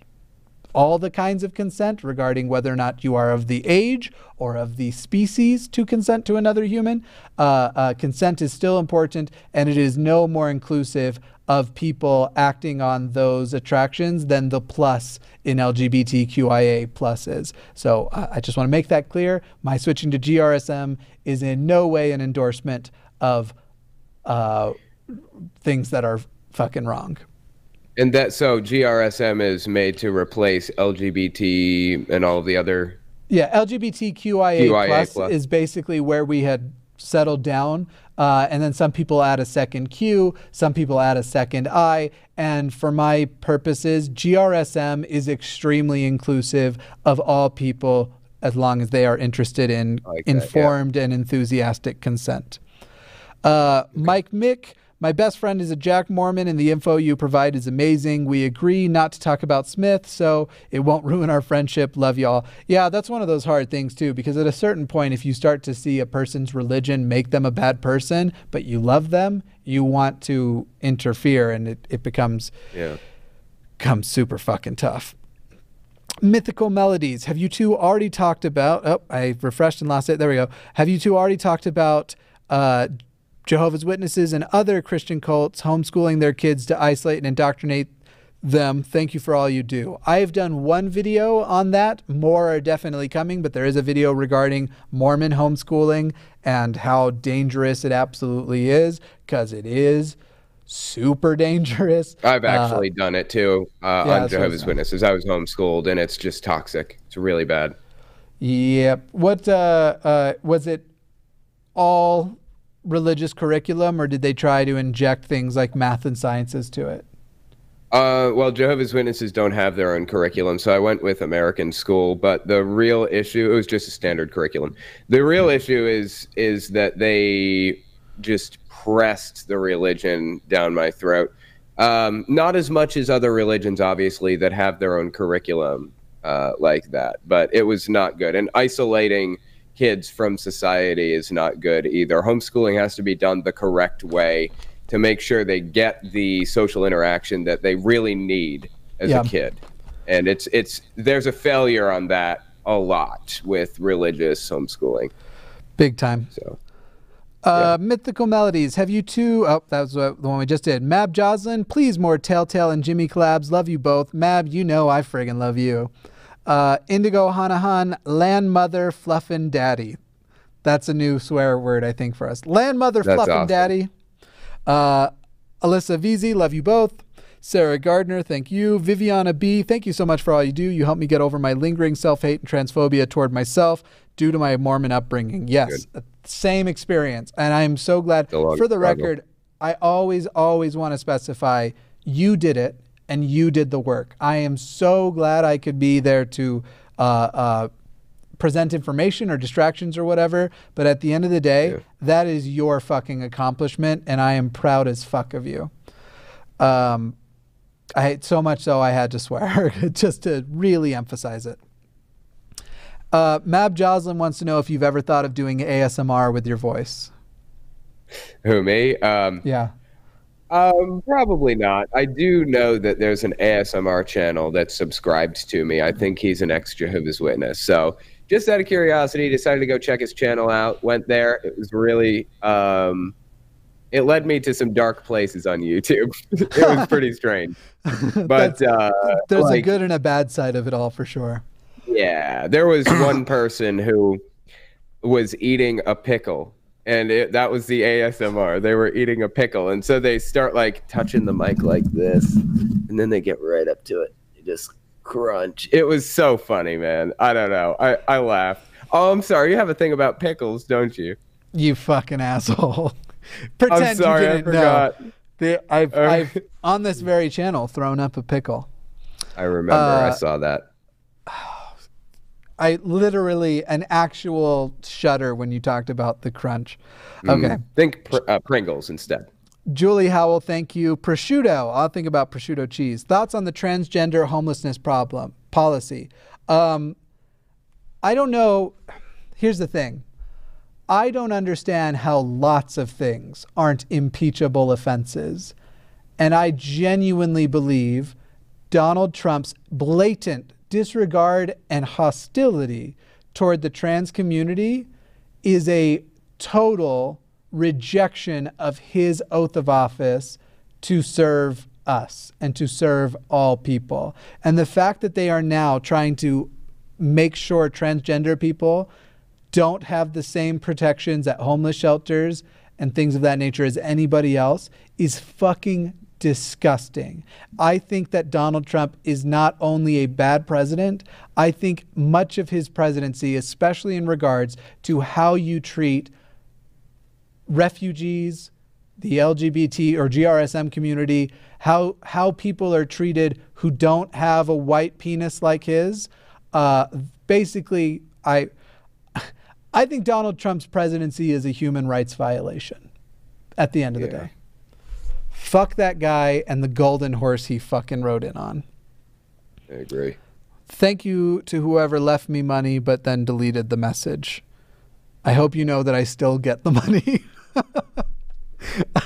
all the kinds of consent regarding whether or not you are of the age or of the species to consent to another human. Uh, uh, consent is still important, and it is no more inclusive of people acting on those attractions than the plus in LGBTQIA plus is. So uh, I just want to make that clear. My switching to GRSM is in no way an endorsement of uh, things that are fucking wrong. And that so GRSM is made to replace LGBT and all of the other. Yeah, LGBTQIA QIA plus, plus. is basically where we had settled down. Uh, and then some people add a second Q, some people add a second I. And for my purposes, GRSM is extremely inclusive of all people as long as they are interested in like that, yeah. informed and enthusiastic consent. Uh, Mike Mick, my best friend is a Jack Mormon, and the info you provide is amazing. We agree not to talk about Smith, so it won't ruin our friendship. Love y'all. Yeah, that's one of those hard things, too, because at a certain point, if you start to see a person's religion make them a bad person, but you love them, you want to interfere, and it, it becomes Yeah. becomes super fucking tough. Mythical melodies. Have you two already talked about? Oh, I refreshed and lost it. There we go. Have you two already talked about uh, Jehovah's Witnesses and other Christian cults homeschooling their kids to isolate and indoctrinate them? Thank you for all you do. I have done one video on that. More are definitely coming, but there is a video regarding Mormon homeschooling and how dangerous it absolutely is, because it is super dangerous. I've Uh, actually done it too uh, yeah, on Jehovah's Witnesses. I was homeschooled, and it's just toxic. It's really bad. Yep. What uh, uh, was it? All religious curriculum, or did they try to inject things like math and sciences to it? Uh, well, Jehovah's Witnesses don't have their own curriculum, so I went with American School. But the real issue it was just a standard curriculum. The real issue is is that they just pressed the religion down my throat. Um, not as much as other religions, obviously, that have their own curriculum uh, like that. But it was not good, and isolating kids from society is not good either. Homeschooling has to be done the correct way to make sure they get the social interaction that they really need as Yeah. a kid. And it's it's there's a failure on that a lot with religious homeschooling. Big time. So Uh, Mythical Melodies. Have you two? Oh, that was uh, the one we just did. Mab Joslin, please more Telltale and Jimmy collabs. Love you both. Mab, you know I friggin' love you. Uh, Indigo Hanahan, Land Mother Fluffin' Daddy. That's a new swear word, I think, for us. Land Mother That's Fluffin' awesome. Daddy. Uh, Alyssa Vizi, love you both. Sarah Gardner, thank you. Viviana B, thank you so much for all you do. You helped me get over my lingering self hate and transphobia toward myself due to my Mormon upbringing. Yes, uh, same experience. And I'm so glad. For the struggle. record, I always, always want to specify you did it and you did the work. I am so glad I could be there to uh, uh, present information or distractions or whatever. But at the end of the day, Yeah. that is your fucking accomplishment, and I am proud as fuck of you. Um, I hate so much so I had to swear just to really emphasize it. Uh, Mab Joslin wants to know if you've ever thought of doing ASMR with your voice. Who me? Um, Yeah. Um, probably not. I do know that there's an ASMR channel that subscribed to me. I think he's an ex Jehovah's Witness. So, just out of curiosity, decided to go check his channel out. Went there. It was really, um, it led me to some dark places on YouTube. it was pretty strange. But uh, There's a good and a bad side of it all for sure. yeah, there was one person who was eating a pickle, and it, that was the ASMR. They were eating a pickle, and so they start like touching the mic like this, and then they get right up to it. They just crunch. It was so funny, man. I don't know. I I laughed. Oh, I'm sorry. You have a thing about pickles, don't you? You fucking asshole. Pretend I'm sorry. you didn't forgot. know. The- I've, Uh, I've on this very channel thrown up a pickle. I remember. I Uh, saw that. I literally an actual shudder when you talked about the crunch. Okay. Mm. Think pr- uh, Pringles instead. Julie Howell, thank you. Prosciutto. I'll think about prosciutto cheese. Thoughts on the transgender homelessness problem policy? Um, I don't know. Here's the thing. I don't understand how lots of things aren't impeachable offenses. And I genuinely believe Donald Trump's blatant disregard and hostility toward the trans community is a total rejection of his oath of office to serve us and to serve all people. And the fact that they are now trying to make sure transgender people don't have the same protections at homeless shelters and things of that nature as anybody else is fucking disgusting. I think that Donald Trump is not only a bad president, I think much of his presidency, especially in regards to how you treat refugees, the LGBT or GRSM community, how how people are treated who don't have a white penis like his. Uh, basically, I I think Donald Trump's presidency is a human rights violation. At the end of the day, fuck that guy and the golden horse he fucking rode in on. I agree. Thank you to whoever left me money but then deleted the message. I hope you know that I still get the money.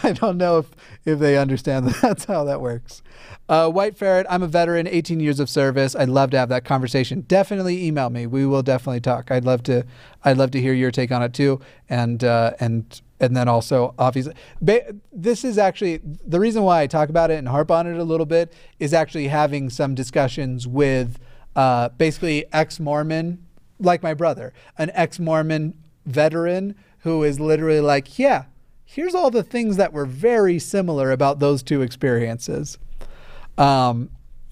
I don't know if, if they understand that that's how that works. Uh, White Ferret, I'm a veteran, 18 years of service. I'd love to have that conversation. Definitely email me. We will definitely talk. I'd love to. I'd love to hear your take on it too. And uh, and and then also obviously, ba- this is actually the reason why I talk about it and harp on it a little bit is actually having some discussions with uh, basically ex-Mormon, like my brother, an ex-Mormon veteran who is literally like, yeah, here's all the things that were very similar about those two experiences. Um,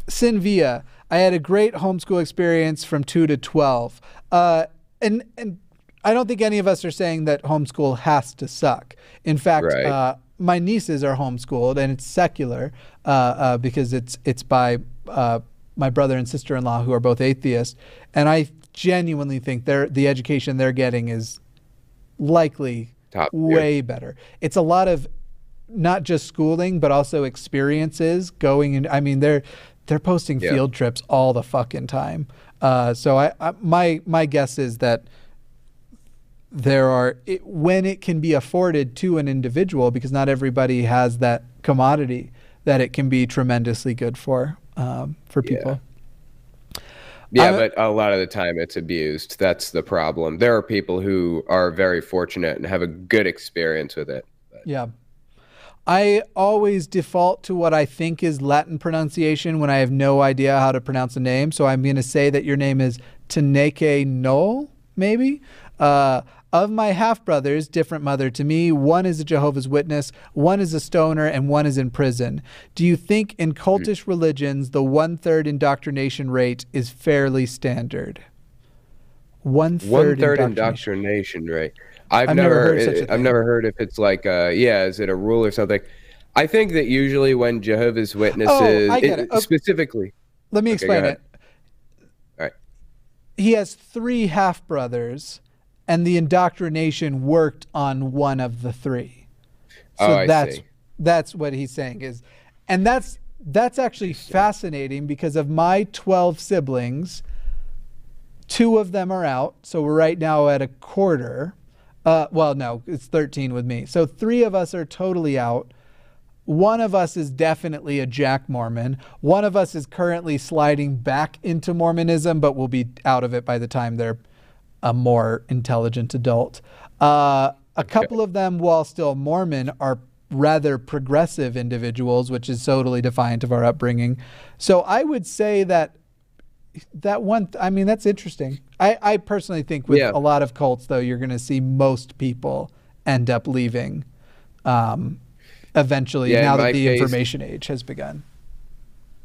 Sinvia, I had a great homeschool experience from two to 12. Uh, and, and I don't think any of us are saying that homeschool has to suck. In fact, Right. uh, my nieces are homeschooled and it's secular uh, uh, because it's, it's by uh, my brother and sister in law who are both atheists. And I genuinely think they're, the education they're getting is likely Top way better. It's a lot of not just schooling, but also experiences going in. I mean, they're they're posting Yeah. field trips all the fucking time. Uh, so I, I my my guess is that there are it, when it can be afforded to an individual because not everybody has that commodity that it can be tremendously good for um, for people. Yeah, I'm- but a lot of the time it's abused. That's the problem. There are people who are very fortunate and have a good experience with it. Yeah. I always default to what I think is Latin pronunciation when I have no idea how to pronounce a name. So I'm going to say that your name is Taneke Noel, maybe. Uh, of my half brothers, different mother to me, one is a Jehovah's Witness, one is a stoner, and one is in prison. Do you think in cultish religions the one third indoctrination rate is fairly standard? One One third third indoctrination. indoctrination rate. I've, I've never never, heard such a I've never heard if it's like uh yeah, is it a rule or something? I think that usually when Jehovah's Witnesses, Oh, I get it. Okay. specifically, Let me Okay, explain it. all right, He has three half brothers, and the indoctrination worked on one of the three. So Oh, that's see. that's what he's saying is, and that's that's actually fascinating because of my twelve siblings. Two of them are out, so we're right now at a quarter. Uh, well, no, it's thirteen with me. So three of us are totally out. One of us is definitely a Jack Mormon. One of us is currently sliding back into Mormonism, but will be out of it by the time they're a more intelligent adult. Uh, a couple of them, while still Mormon, are rather progressive individuals, which is totally defiant of our upbringing. So I would say that that one, I mean, that's interesting. I, I personally think with Yeah. a lot of cults, though, you're going to see most people end up leaving um, eventually Yeah, in now that the case- information age has begun.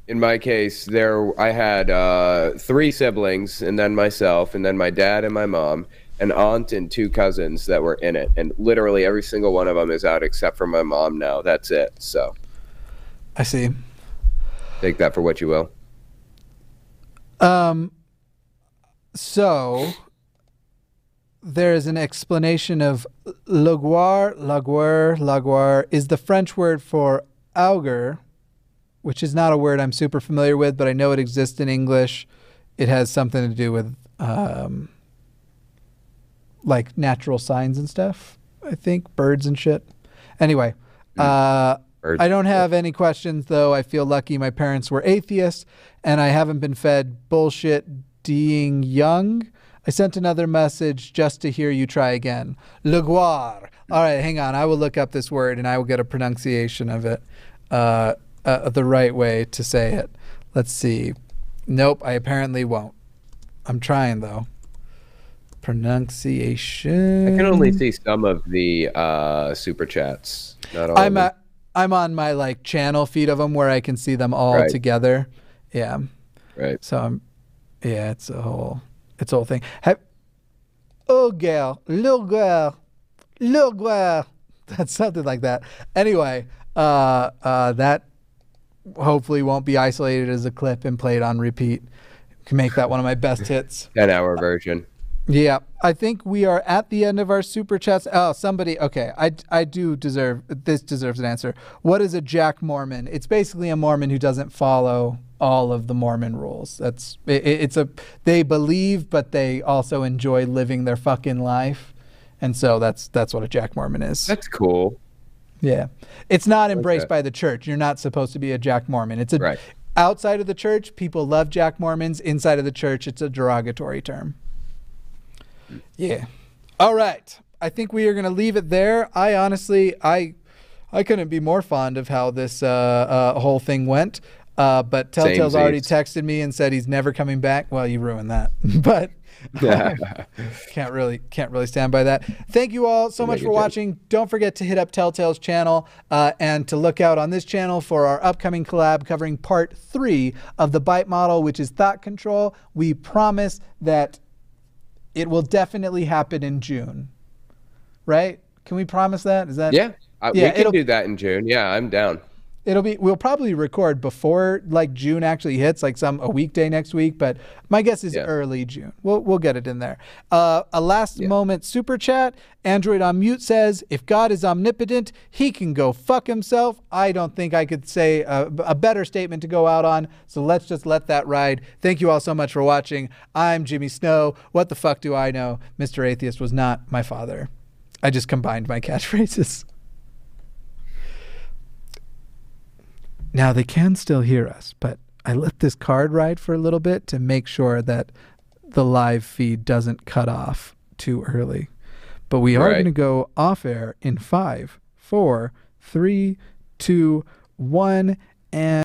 In my case, there I had uh, three siblings, and then myself, and then my dad and my mom, an aunt and two cousins that were in it, and literally every single one of them is out except for my mom now. That's it. So I see. take that for what you will. Um, so there is an explanation of laguar, laguer, laguer is the French word for auger, which is not a word I'm super familiar with, but I know it exists in English. It has something to do with um, like natural signs and stuff. I think birds and shit. Anyway, uh, I don't have any questions though. I feel lucky my parents were atheists and I haven't been fed bullshit being young. I sent another message just to hear you try again. Le Guar. All right, hang on. I will look up this word and I will get a pronunciation of it, uh, uh, the right way to say it. Let's see. Nope, I apparently won't. I'm trying though. Pronunciation. I can only see some of the uh, super chats. Not all. I'm of them. at, I'm on my like channel feed of them where I can see them all Right. together. Yeah. right. So I'm, yeah, it's a whole, it's a whole thing. Have, oh girl, little girl, little girl. That's something like that. Anyway, uh, uh, that hopefully won't be isolated as a clip and played on repeat. Can make that one of my best hits. Ten hour version. Yeah, I think we are at the end of our super chats. Oh, somebody. Okay, I I do deserve this. Deserves an answer. What is a Jack Mormon? It's basically a Mormon who doesn't follow all of the Mormon rules. That's it, it's a they believe, but they also enjoy living their fucking life, and so that's that's what a Jack Mormon is. That's cool. Yeah, it's not embraced by the church. You're not supposed to be a Jack Mormon. It's a Right. outside of the church. People love Jack Mormons. Inside of the church, it's a derogatory term. Yeah. All right. I think we are going to leave it there. I honestly, I, I couldn't be more fond of how this uh, uh, whole thing went. Uh, but Telltale's already Samesies. texted me and said he's never coming back. Well, you ruined that, but can't really can't really stand by that. Thank you all so much for watching. Don't forget to hit up Telltale's channel uh, and to look out on this channel for our upcoming collab covering part three of the BITE model, which is thought control. We promise that it will definitely happen in June. Right? Can we promise that? Is that Yeah. Yeah, we can do that in June. Yeah, I'm down. It'll be we'll probably record before like June actually hits, like some a weekday next week, but my guess is Yeah. early June. We'll we'll get it in there. Uh, a last moment super chat. Android on mute says, "If God is omnipotent, He can go fuck himself." I don't think I could say a, a better statement to go out on. So let's just let that ride. Thank you all so much for watching. I'm Jimmy Snow. What the fuck do I know? Mr. Atheist was not my father. I just combined my catchphrases. Now they can still hear us, but I let this card ride for a little bit to make sure that the live feed doesn't cut off too early. But we are Right. going to go off air in five, four, three, two, one, and